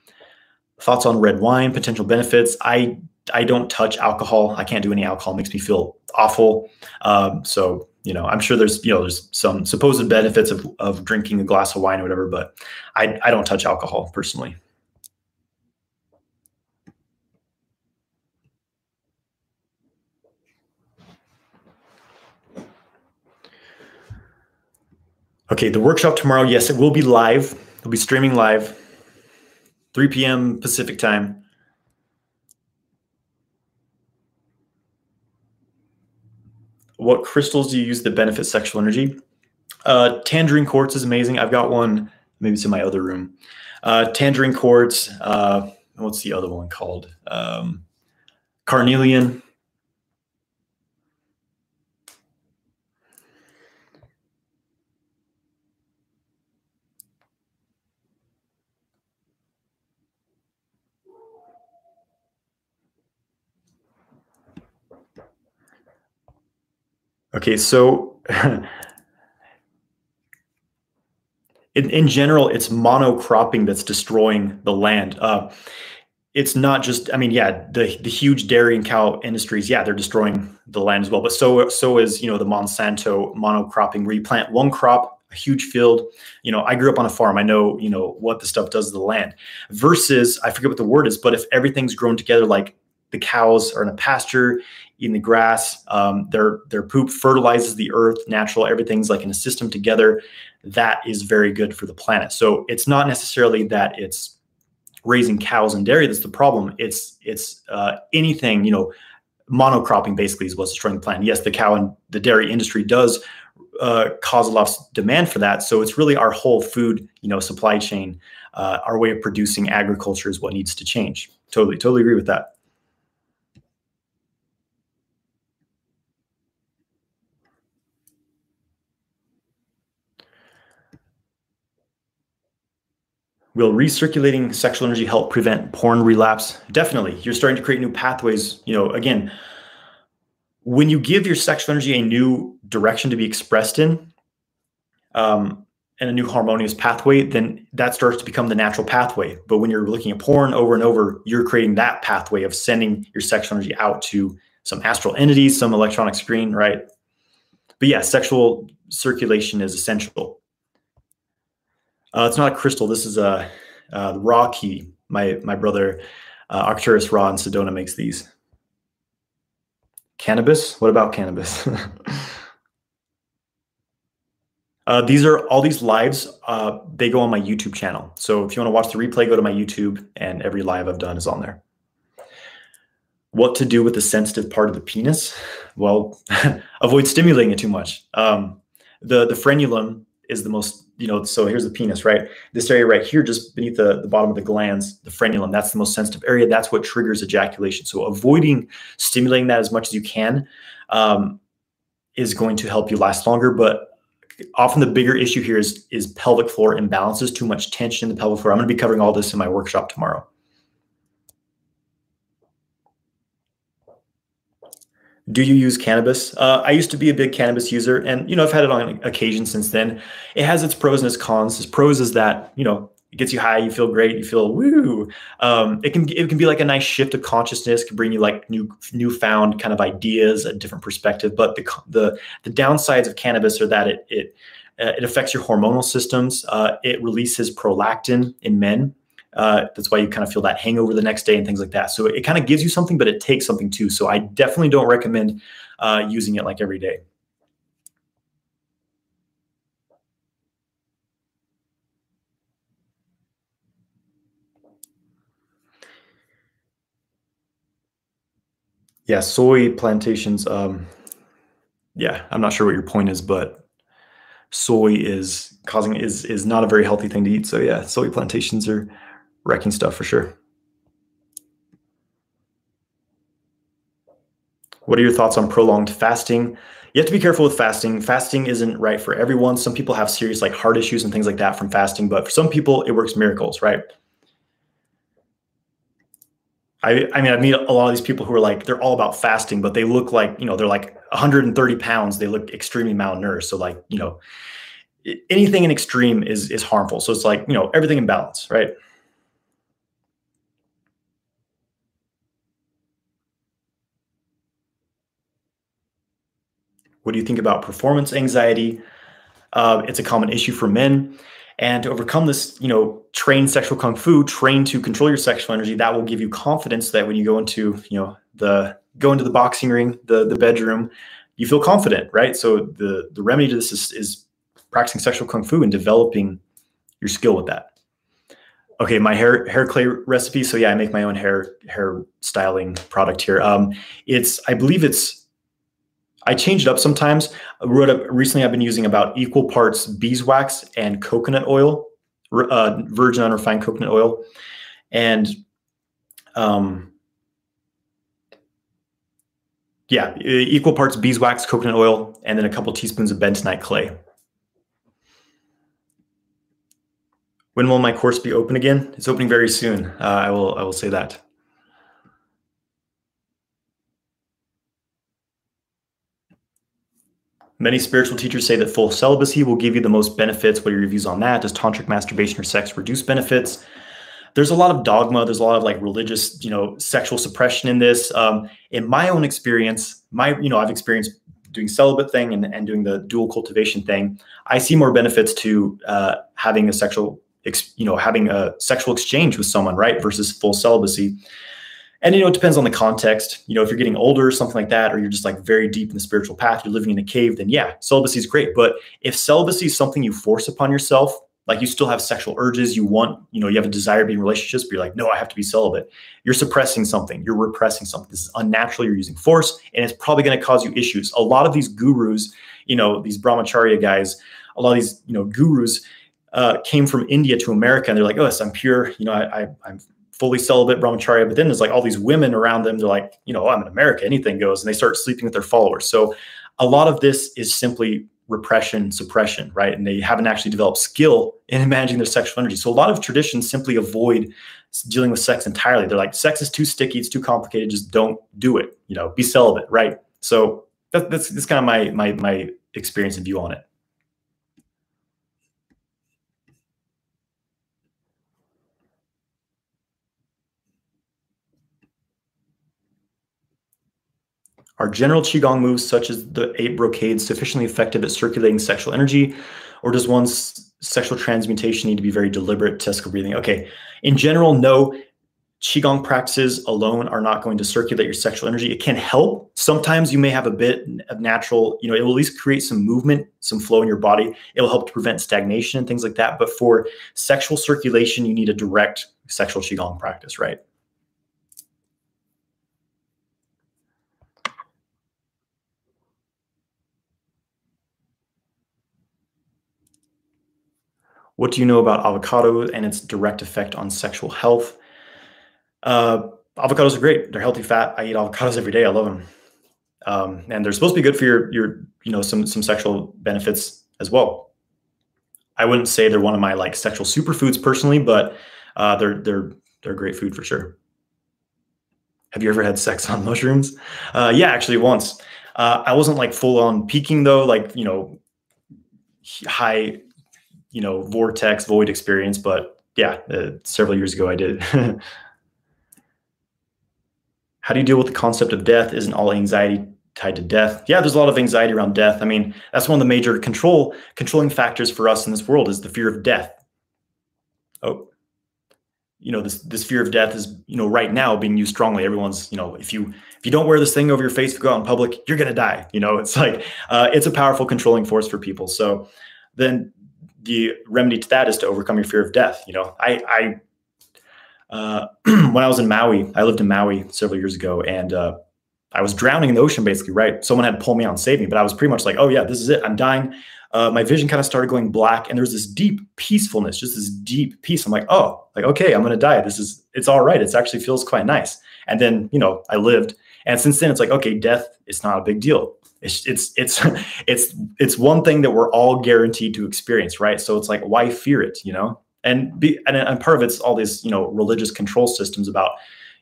Thoughts on red wine, potential benefits. I I don't touch alcohol. I can't do any alcohol. It makes me feel awful. Um, so you know, I'm sure there's you know there's some supposed benefits of of drinking a glass of wine or whatever, but I I don't touch alcohol personally. Okay, the workshop tomorrow, yes, it will be live. It'll be streaming live, 3 p.m. Pacific time. What crystals do you use to benefit sexual energy? Uh, tangerine quartz is amazing. I've got one. Maybe it's in my other room. Uh, tangerine quartz. Uh, what's the other one called? Um, carnelian. Okay, so in, in general, it's monocropping that's destroying the land. Uh, it's not just, I mean, yeah, the the huge dairy and cow industries, yeah, they're destroying the land as well. But so so is you know the Monsanto monocropping, where you plant one crop, a huge field. You know, I grew up on a farm. I know you know what the stuff does to the land. Versus, I forget what the word is, but if everything's grown together, like the cows are in a pasture eating the grass, um, their their poop fertilizes the earth, natural. Everything's like in a system together that is very good for the planet. So it's not necessarily that it's raising cows and dairy that's the problem. It's it's uh, anything you know, monocropping basically is what's destroying the planet. Yes, the cow and the dairy industry does uh, cause a lot of demand for that. So it's really our whole food you know supply chain, uh, our way of producing agriculture is what needs to change. Totally, totally agree with that. Will recirculating sexual energy help prevent porn relapse? Definitely. You're starting to create new pathways. You know, again, when you give your sexual energy a new direction to be expressed in, um, and a new harmonious pathway, then that starts to become the natural pathway. But when you're looking at porn over and over, you're creating that pathway of sending your sexual energy out to some astral entities, some electronic screen, right? But yeah, sexual circulation is essential. Uh, it's not a crystal. This is a, a raw key. My my brother uh, Arcturus Raw in Sedona makes these. Cannabis? What about cannabis? uh, these are all these lives. Uh, they go on my YouTube channel. So if you want to watch the replay, go to my YouTube, and every live I've done is on there. What to do with the sensitive part of the penis? Well, avoid stimulating it too much. Um, the the frenulum is the most you know, so here's the penis, right? This area right here, just beneath the, the bottom of the glands, the frenulum, that's the most sensitive area. That's what triggers ejaculation. So avoiding stimulating that as much as you can um, is going to help you last longer. But often the bigger issue here is, is pelvic floor imbalances, too much tension in the pelvic floor. I'm going to be covering all this in my workshop tomorrow. Do you use cannabis? Uh, I used to be a big cannabis user, and you know I've had it on occasion since then. It has its pros and its cons. Its pros is that you know it gets you high, you feel great, you feel woo. Um, it can it can be like a nice shift of consciousness, can bring you like new newfound kind of ideas, a different perspective. But the the the downsides of cannabis are that it it uh, it affects your hormonal systems. Uh, it releases prolactin in men, uh, that's why you kind of feel that hangover the next day and things like that. So it kind of gives you something, but it takes something too. So I definitely don't recommend uh, using it like every day. Yeah, soy plantations. Um, yeah, I'm not sure what your point is, but soy is causing is is not a very healthy thing to eat. So yeah, soy plantations are wrecking stuff for sure. What are your thoughts on prolonged fasting? You have to be careful with fasting. Fasting isn't right for everyone. Some people have serious like heart issues and things like that from fasting, but for some people it works miracles, right? I, I mean, I meet a lot of these people who are like, they're all about fasting, but they look like, you know, they're like 130 pounds. They look extremely malnourished. So like, you know, anything in extreme is, is harmful. So it's like, you know, everything in balance, right? What do you think about performance anxiety? Uh, it's a common issue for men. And to overcome this, you know, train sexual kung fu, train to control your sexual energy. That will give you confidence that when you go into, you know, the go into the boxing ring, the the bedroom, you feel confident, right? So the the remedy to this is, is practicing sexual kung fu and developing your skill with that. Okay, my hair hair clay recipe. So yeah, I make my own hair hair styling product here. Um, it's I believe it's I change it up sometimes. Recently. I've been using about equal parts beeswax and coconut oil, uh, virgin unrefined coconut oil, and um, yeah, equal parts beeswax, coconut oil, and then a couple teaspoons of bentonite clay. When will my course be open again? It's opening very soon. Uh, I will. I will say that. Many spiritual teachers say that full celibacy will give you the most benefits. What are your views on that? Does tantric masturbation or sex reduce benefits? There's a lot of dogma. There's a lot of like religious, you know, sexual suppression in this. Um, in my own experience, my, you know, I've experienced doing celibate thing and, and doing the dual cultivation thing. I see more benefits to uh, having a sexual, ex, you know, having a sexual exchange with someone, right, versus full celibacy and you know it depends on the context. You know if you're getting older or something like that or you're just like very deep in the spiritual path you're living in a cave then yeah celibacy is great. But if celibacy is something you force upon yourself like you still have sexual urges you want you know you have a desire to be in relationships but you're like no i have to be celibate. You're suppressing something. You're repressing something. This is unnatural. You're using force and it's probably going to cause you issues. A lot of these gurus you know these brahmacharya guys a lot of these you know gurus uh, came from india to america and they're like oh yes i'm pure. You know I, I i'm fully celibate brahmacharya, but then there's like all these women around them. They're like, you know, oh, I'm in America, anything goes. And they start sleeping with their followers. So a lot of this is simply repression, suppression, right? And they haven't actually developed skill in managing their sexual energy. So a lot of traditions simply avoid dealing with sex entirely. They're like, sex is too sticky, it's too complicated, just don't do it. You know, be celibate, right? So that, that's that's kind of my my my experience and view on it. Are general Qigong moves such as the eight brocades sufficiently effective at circulating sexual energy, or does one's sexual transmutation need to be very deliberate, testicle breathing? Okay, in general, no. Qigong practices alone are not going to circulate your sexual energy. It can help. Sometimes you may have a bit of natural, you know, it will at least create some movement, some flow in your body. It will help to prevent stagnation and things like that. But for sexual circulation, you need a direct sexual Qigong practice, right? What do you know about avocado and its direct effect on sexual health? Uh, avocados are great. They're healthy fat. I eat avocados every day. I love them. Um, and they're supposed to be good for your, your, you know, some, some sexual benefits as well. I wouldn't say they're one of my like sexual superfoods personally, but uh, they're, they're, they're great food for sure. Have you ever had sex on mushrooms? Uh, yeah, actually once. Uh, I wasn't like full on peaking though, like, you know, high you know vortex void experience but yeah uh, several years ago i did. How do you deal with the concept of death? Isn't all anxiety tied to death? Yeah there's a lot of anxiety around death. I mean that's one of the major control controlling factors for us in this world is the fear of death. Oh you know this this fear of death is you know right now being used strongly. Everyone's you know if you if you don't wear this thing over your face if you go out in public you're to die you know? It's like uh, it's a powerful controlling force for people. So then the remedy to that is to overcome your fear of death. You know, I, I uh, when I was in Maui, I lived in Maui several years ago, and uh, I was drowning in the ocean, basically. Right, someone had to pull me out and save me, but I was pretty much like, "Oh yeah, this is it. I'm dying." Uh, my vision kind of started going black, and there was this deep peacefulness, just this deep peace. I'm like, "Oh, like okay, I'm gonna die. This is it's all right. It actually feels quite nice." And then you know, I lived, and since then, it's like, okay, death is not a big deal it's it's it's it's it's one thing that we're all guaranteed to experience right? So it's like why fear it you know? And be and, and part of it's all these you know religious control systems about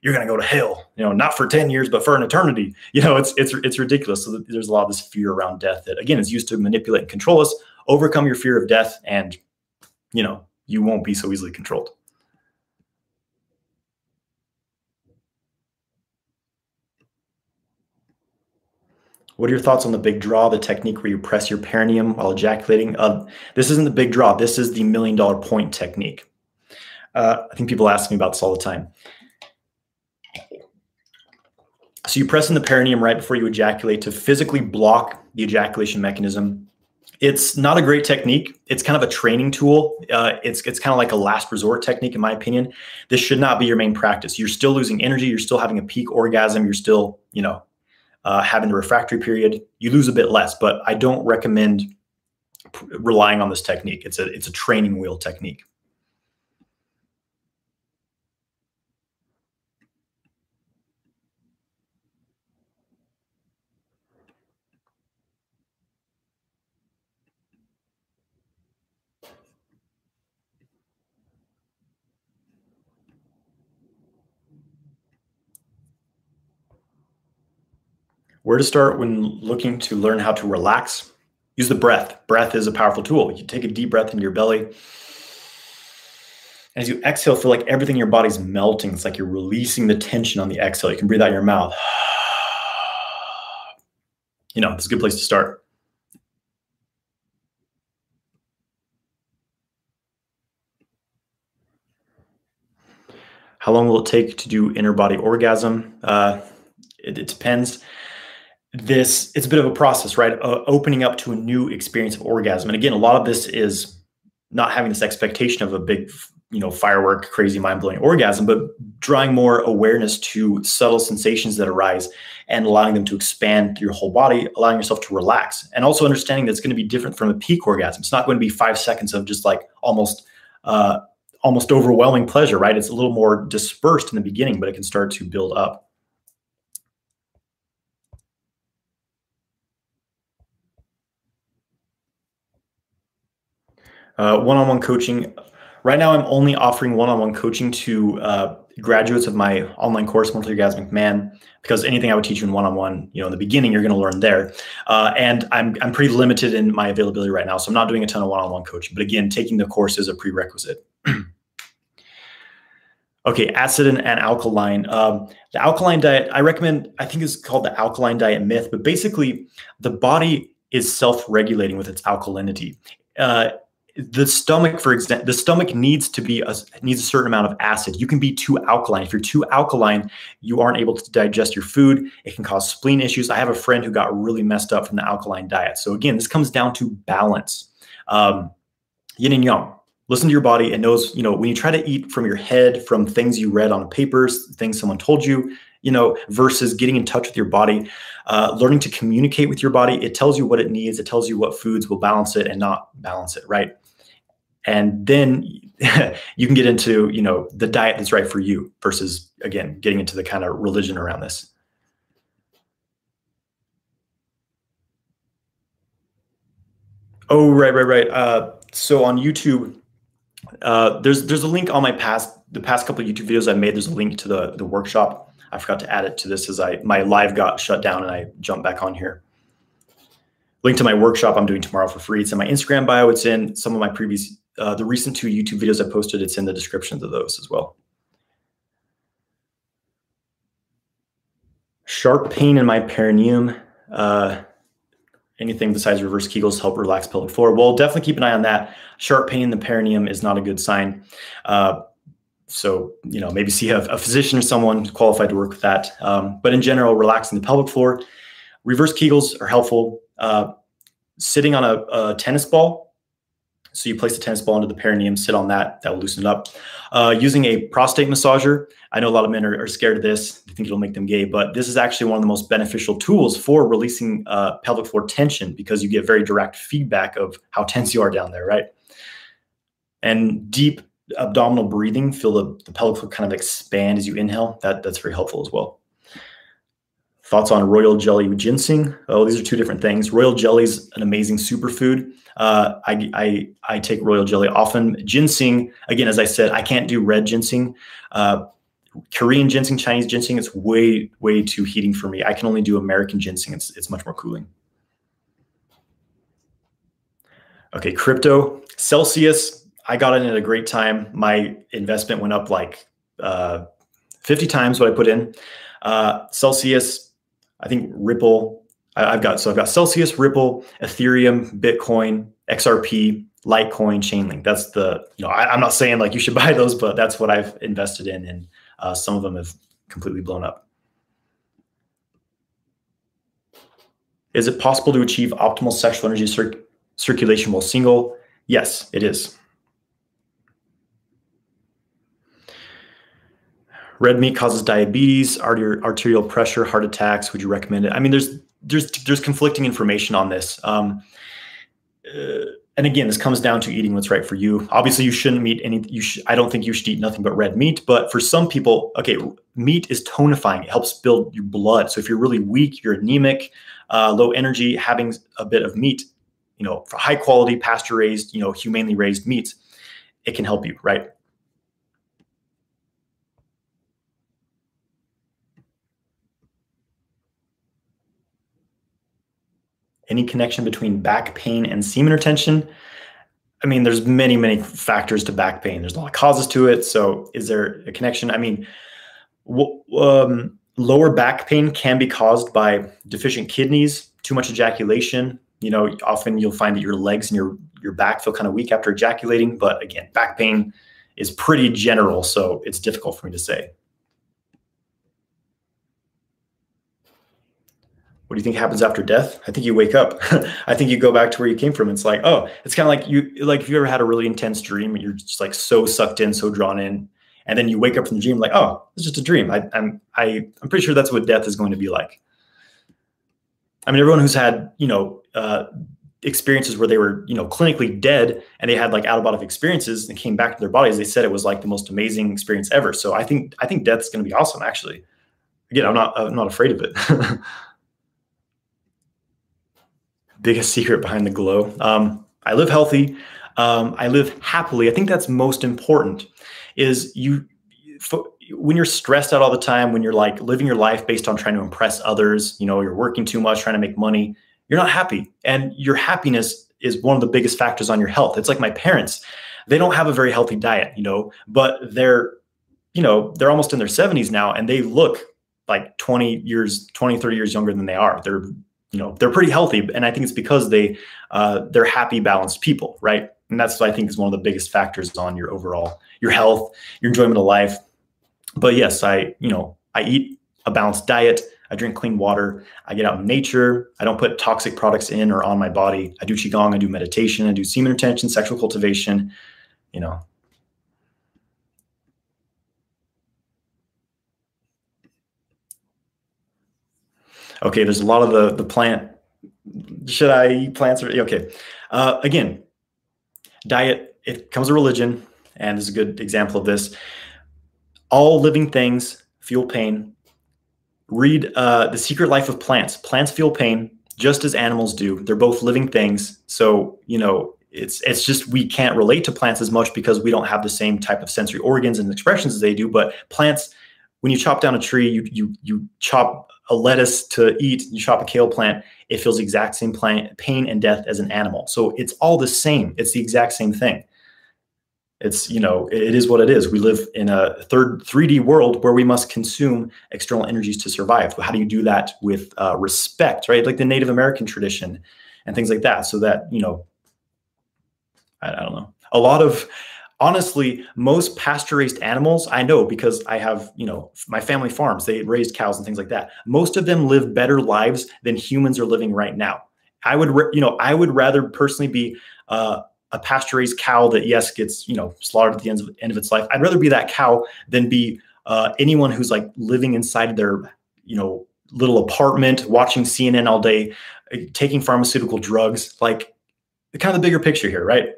you're going to go to hell you know not for 10 years but for an eternity you know? It's it's it's ridiculous. So there's a lot of this fear around death that again is used to manipulate and control us overcome your fear of death and you know you won't be so easily controlled What are your thoughts on the big draw, the technique where you press your perineum while ejaculating? Uh, this isn't the big draw. This is the million dollar point technique. Uh, I think people ask me about this all the time. So you press in the perineum right before you ejaculate to physically block the ejaculation mechanism. It's not a great technique. It's kind of a training tool. Uh, it's it's kind of like a last resort technique, in my opinion. This should not be your main practice. You're still losing energy. You're still having a peak orgasm. You're still, you know, uh, having the refractory period, you lose a bit less. But I don't recommend relying on this technique. It's a it's a training wheel technique. Where to start when looking to learn how to relax? Use the breath. Breath is a powerful tool. You take a deep breath into your belly. As you exhale, feel like everything in your body's melting. It's like you're releasing the tension on the exhale. You can breathe out your mouth. You know, it's a good place to start. How long will it take to do inner body orgasm? Uh, it, it depends this it's a bit of a process right? Uh, opening up to a new experience of orgasm. And again a lot of this is not having this expectation of a big you know firework crazy mind-blowing orgasm but drawing more awareness to subtle sensations that arise and allowing them to expand through your whole body allowing yourself to relax and also understanding that it's going to be different from a peak orgasm. It's not going to be five seconds of just like almost uh, almost overwhelming pleasure right? It's a little more dispersed in the beginning but it can start to build up Uh, one-on-one coaching. Right now, I'm only offering one-on-one coaching to uh, graduates of my online course, Multi-Orgasmic Man, because anything I would teach you in one-on-one, you know, in the beginning, you're going to learn there. Uh, and I'm I'm pretty limited in my availability right now, so I'm not doing a ton of one-on-one coaching. But again, taking the course is a prerequisite. okay, acid and, and alkaline. Um, the alkaline diet, I recommend. I think is called the alkaline diet myth, but basically, the body is self-regulating with its alkalinity. Uh, the stomach for example the stomach needs to be a needs a certain amount of acid. You can be too alkaline. If you're too alkaline you aren't able to digest your food. It can cause spleen issues. I have a friend who got really messed up from the alkaline diet. So again this comes down to balance. Um, yin and yang. Listen to your body. And knows you know when you try to eat from your head from things you read on papers things someone told you you know versus getting in touch with your body uh, learning to communicate with your body it tells you what it needs. It tells you what foods will balance it and not balance it right and then you can get into you know the diet that's right for you versus again getting into the kind of religion around this. Oh right right right. Uh, so on youtube uh, there's there's a link on my past the past couple youtube videos i made. There's a link to the the workshop. I forgot to add it to this as i my live got shut down and i jumped back on here. Link to my workshop i'm doing tomorrow for free. It's in my instagram bio. It's in some of my previous uh, the recent two YouTube videos I posted, it's in the descriptions of those as well. Sharp pain in my perineum. Uh, anything besides reverse Kegels help relax pelvic floor. Well, definitely keep an eye on that. Sharp pain in the perineum is not a good sign. Uh, so, you know, maybe see a, a, physician or someone qualified to work with that. Um, but in general, relaxing the pelvic floor. Reverse Kegels are helpful. Uh, sitting on a, a tennis ball so you place the tennis ball into the perineum, sit on that, that will loosen it up. Uh, using a prostate massager, I know a lot of men are, are, scared of this. They think it'll make them gay, but this is actually one of the most beneficial tools for releasing uh, pelvic floor tension because you get very direct feedback of how tense you are down there, right? And deep abdominal breathing, feel the, the pelvic floor kind of expand as you inhale. That, that's very helpful as well. Thoughts on royal jelly ginseng? Oh, these are two different things. Royal jelly is an amazing superfood. Uh, I, I, I take royal jelly often. Ginseng, again, as I said, I can't do red ginseng. Uh, Korean ginseng, Chinese ginseng, it's way, way too heating for me. I can only do American ginseng. It's, it's much more cooling. Okay, crypto, Celsius. I got in at a great time. My investment went up like uh, 50 times what I put in. Uh, Celsius, I think Ripple. I, have got so I've got Celsius, Ripple, Ethereum, Bitcoin, XRP, Litecoin, Chainlink. That's the you know I, am not saying like you should buy those, but that's what I've invested in, and uh, some of them have completely blown up. Is it possible to achieve optimal sexual energy cir circulation while single? Yes, it is. Red meat causes diabetes, arterial pressure, heart attacks. Would you recommend it? I mean, there's there's there's conflicting information on this. Um, uh, and again, this comes down to eating what's right for you. Obviously, you shouldn't eat any. You sh- I don't think you should eat nothing but red meat. But for some people, okay, meat is tonifying. It helps build your blood. So if you're really weak, you're anemic, uh, low energy, having a bit of meat, you know, for high quality pasture raised, you know, humanely raised meats, it can help you, right? Any connection between back pain and semen retention? I mean, there's many, many factors to back pain. There's a lot of causes to it. So, is there a connection? I mean, um, lower back pain can be caused by deficient kidneys, too much ejaculation. You know, often you'll find that your legs and your your back feel kind of weak after ejaculating. But again, back pain is pretty general, so it's difficult for me to say. What do you think happens after death? I think you wake up. I think you go back to where you came from. It's like, oh, it's kind of like you like if you ever had a really intense dream and you're just like so sucked in, so drawn in, and then you wake up from the dream like, oh, it's just a dream. I, I'm I I'm pretty sure that's what death is going to be like. I mean, everyone who's had you know uh, experiences where they were you know clinically dead and they had like out of body experiences and came back to their bodies, they said it was like the most amazing experience ever. So I think I think death's going to be awesome. Actually, again, I'm not I'm not afraid of it. biggest secret behind the glow. Um, I live healthy. Um, I live happily. I think that's most important. Is you when you're stressed out all the time, when you're like living your life based on trying to impress others, you know, you're working too much, trying to make money, you're not happy. And your happiness is one of the biggest factors on your health. It's like my parents, they don't have a very healthy diet, you know, but they're, you know, they're almost in their 70s now and they look like 20 years, 20, 30 years younger than they are. They're you know they're pretty healthy and i think it's because they uh, they're happy balanced people right? And that's what i think is one of the biggest factors on your overall your health your enjoyment of life. But yes i you know i eat a balanced diet. I drink clean water. I get out in nature. I don't put toxic products in or on my body. I do qigong. I do meditation. I do semen retention sexual cultivation. You know okay, there's a lot of the the plant. Should I eat plants or okay? Uh, again, diet. It comes a religion, and is a good example of this. All living things feel pain. Read uh, The Secret Life of Plants. Plants feel pain just as animals do. They're both living things. So, you know, it's it's just we can't relate to plants as much because we don't have the same type of sensory organs and expressions as they do. But plants, when you chop down a tree, you you you chop a lettuce to eat, you chop a kale plant, it feels the exact same plant, pain and death as an animal. So it's all the same. It's the exact same thing. It's, you know, it is what it is. We live in a third 3D world where we must consume external energies to survive. How do you do that with uh, respect, right? Like the Native American tradition and things like that. So that, you know, I, I don't know. A lot of honestly, most pasture raised animals I know because I have, you know, my family farms, they raised cows and things like that. Most of them live better lives than humans are living right now. I would, you know, I would rather personally be uh, a pasture raised cow that, yes, gets, you know, slaughtered at the end of, end of its life. I'd rather be that cow than be uh, anyone who's like living inside their, you know, little apartment, watching CNN all day, taking pharmaceutical drugs. Like, kind of the bigger picture here, right?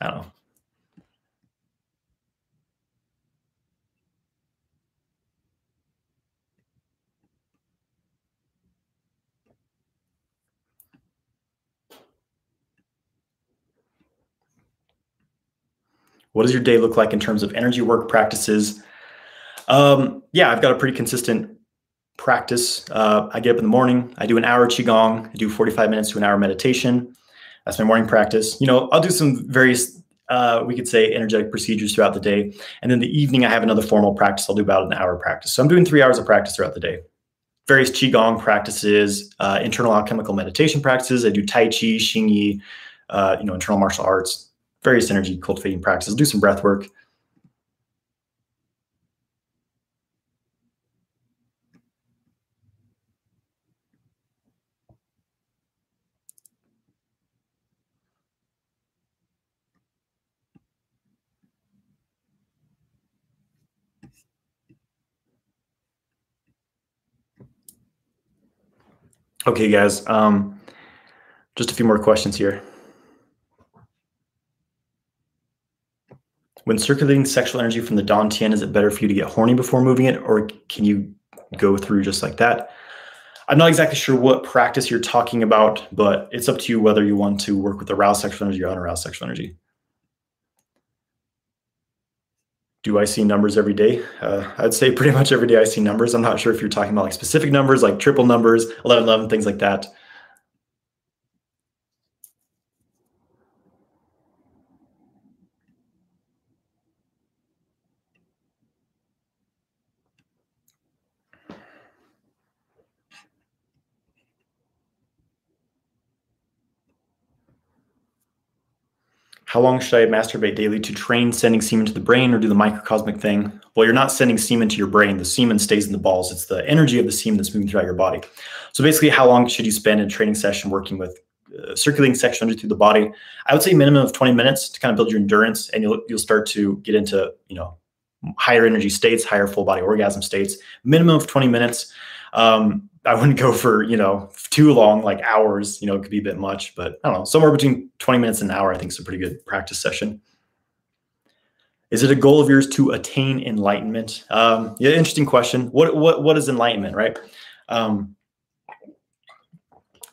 I don't know. What does your day look like in terms of energy work practices? Um, yeah, I've got a pretty consistent practice. Uh, I get up in the morning, I do an hour qigong, I do 45 minutes to an hour meditation. That's my morning practice. You know, I'll do some various, uh, we could say, energetic procedures throughout the day. And then the evening, I have another formal practice. I'll do about an hour practice. So I'm doing three hours of practice throughout the day. Various qigong practices, uh, internal alchemical meditation practices. I do tai chi, xing yi, uh, you know, internal martial arts, various energy cultivating practices, do some breath work. Okay, guys, um, just a few more questions here. When circulating sexual energy from the Don Dantian, is it better for you to get horny before moving it, or can you go through just like that? I'm not exactly sure what practice you're talking about, but it's up to you whether you want to work with aroused sexual energy or unaroused sexual energy. Do I see numbers every day? Uh, I'd say pretty much every day I see numbers. I'm not sure if you're talking about like specific numbers, like triple numbers, 1111, things like that. How long should I masturbate daily to train sending semen to the brain or do the microcosmic thing? Well, you're not sending semen to your brain. The semen stays in the balls. It's the energy of the semen that's moving throughout your body. So basically, how long should you spend in a training session working with uh, circulating sexual energy through the body? I would say minimum of 20 minutes to kind of build your endurance, and you'll you'll start to get into you know higher energy states, higher full body orgasm states. Minimum of 20 minutes. Um, I wouldn't go for, you know, too long, like hours, you know, it could be a bit much, but I don't know, somewhere between 20 minutes and an hour, I think is a pretty good practice session. Is it a goal of yours to attain enlightenment? Um, yeah, interesting question. What, what, what is enlightenment, right? Um,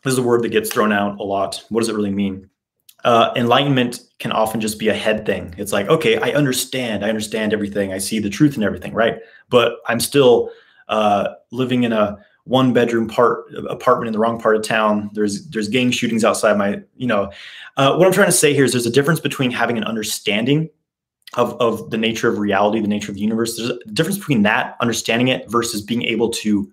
this is a word that gets thrown out a lot. What does it really mean? Uh, enlightenment can often just be a head thing. It's like, okay, I understand. I understand everything. I see the truth in everything, right? But I'm still uh, living in a one bedroom part apartment in the wrong part of town. There's there's gang shootings outside my, you know, uh, what I'm trying to say here is there's a difference between having an understanding of of the nature of reality, the nature of the universe. There's a difference between that understanding it versus being able to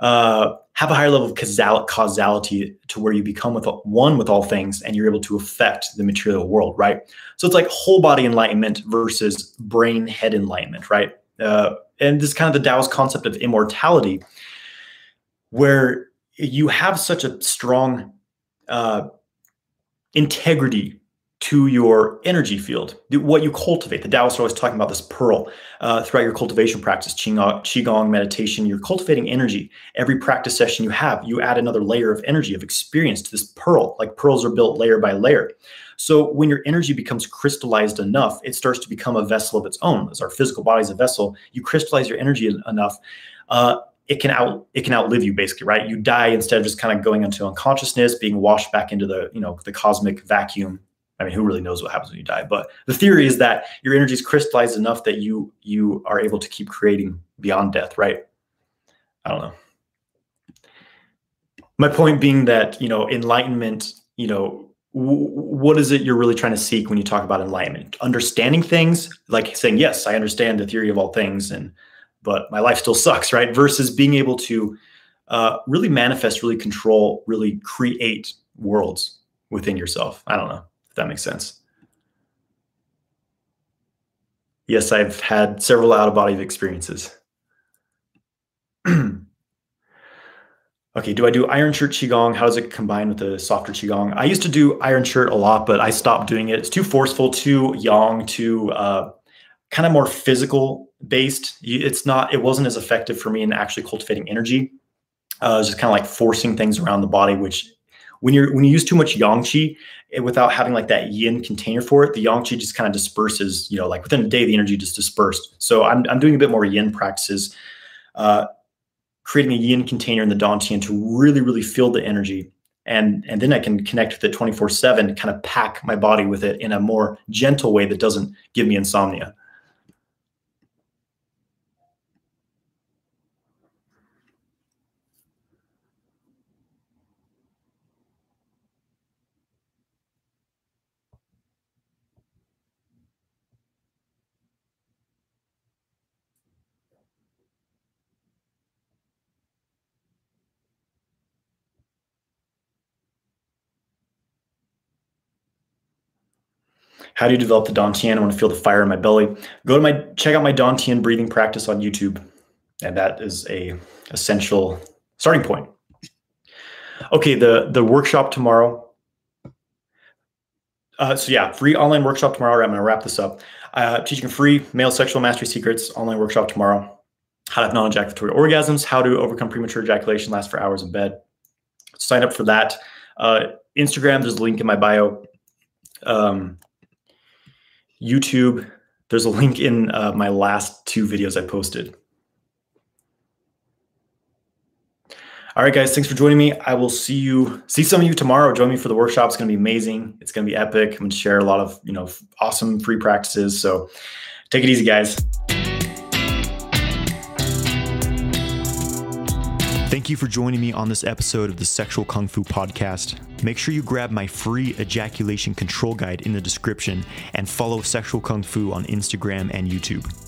uh, have a higher level of causal- causality to where you become with one with all things and you're able to affect the material world, right? So it's like whole body enlightenment versus brain head enlightenment, right? Uh, and this is kind of the Taoist concept of immortality where you have such a strong uh, integrity to your energy field, what you cultivate. The Taoists are always talking about this pearl uh, throughout your cultivation practice, Qigong, meditation. You're cultivating energy. Every practice session you have, you add another layer of energy, of experience to this pearl. Like pearls are built layer by layer. So when your energy becomes crystallized enough, it starts to become a vessel of its own. As our physical body is a vessel, you crystallize your energy enough. Uh, it can out it can outlive you basically right? You die instead of just kind of going into unconsciousness being washed back into the you know the cosmic vacuum. I mean who really knows what happens when you die but the theory is that your energy is crystallized enough that you you are able to keep creating beyond death right? I don't know. My point being that you know enlightenment you know what is it you're really trying to seek when you talk about enlightenment? Understanding things? Like saying yes i understand the theory of all things and but my life still sucks, right? Versus being able to uh, really manifest, really control, really create worlds within yourself. I don't know if that makes sense. Yes, I've had several out of body experiences. okay, do I do iron shirt qigong? How does it combine with the softer qigong? I used to do iron shirt a lot, but I stopped doing it. It's too forceful, too yang, too uh, kind of more physical based. It's not, it wasn't as effective for me in actually cultivating energy. Uh, it was just kind of like forcing things around the body, which when you're when you use too much yang qi it, without having like that yin container for it, the yang qi just kind of disperses. You know, like within a day, the energy just dispersed. So I'm I'm doing a bit more yin practices, uh, creating a yin container in the dantian to really really feel the energy, and and then I can connect with it 24 seven, kind of pack my body with it in a more gentle way that doesn't give me insomnia. How do you develop the Dantian? I want to feel the fire in my belly. Go to my check out my Dantian breathing practice on YouTube, and that is a essential starting point. Okay, the the workshop tomorrow. Uh, so yeah, free online workshop tomorrow. I'm going to wrap this up. Uh, teaching free male sexual mastery secrets online workshop tomorrow. How to have non-ejaculatory orgasms. How to overcome premature ejaculation. Last for hours in bed. sign up for that. Uh, Instagram, there's a link in my bio. Um, YouTube, there's a link in uh, my last two videos I posted. All right, guys, thanks for joining me. I will see you, see some of you tomorrow. Join me for the workshop. It's going to be amazing. It's going to be epic. I'm going to share a lot of, you know, awesome free practices. So take it easy, guys. Thank you for joining me on this episode of the Sexual Kung Fu Podcast. Make sure you grab my free ejaculation control guide in the description and follow Sexual Kung Fu on Instagram and YouTube.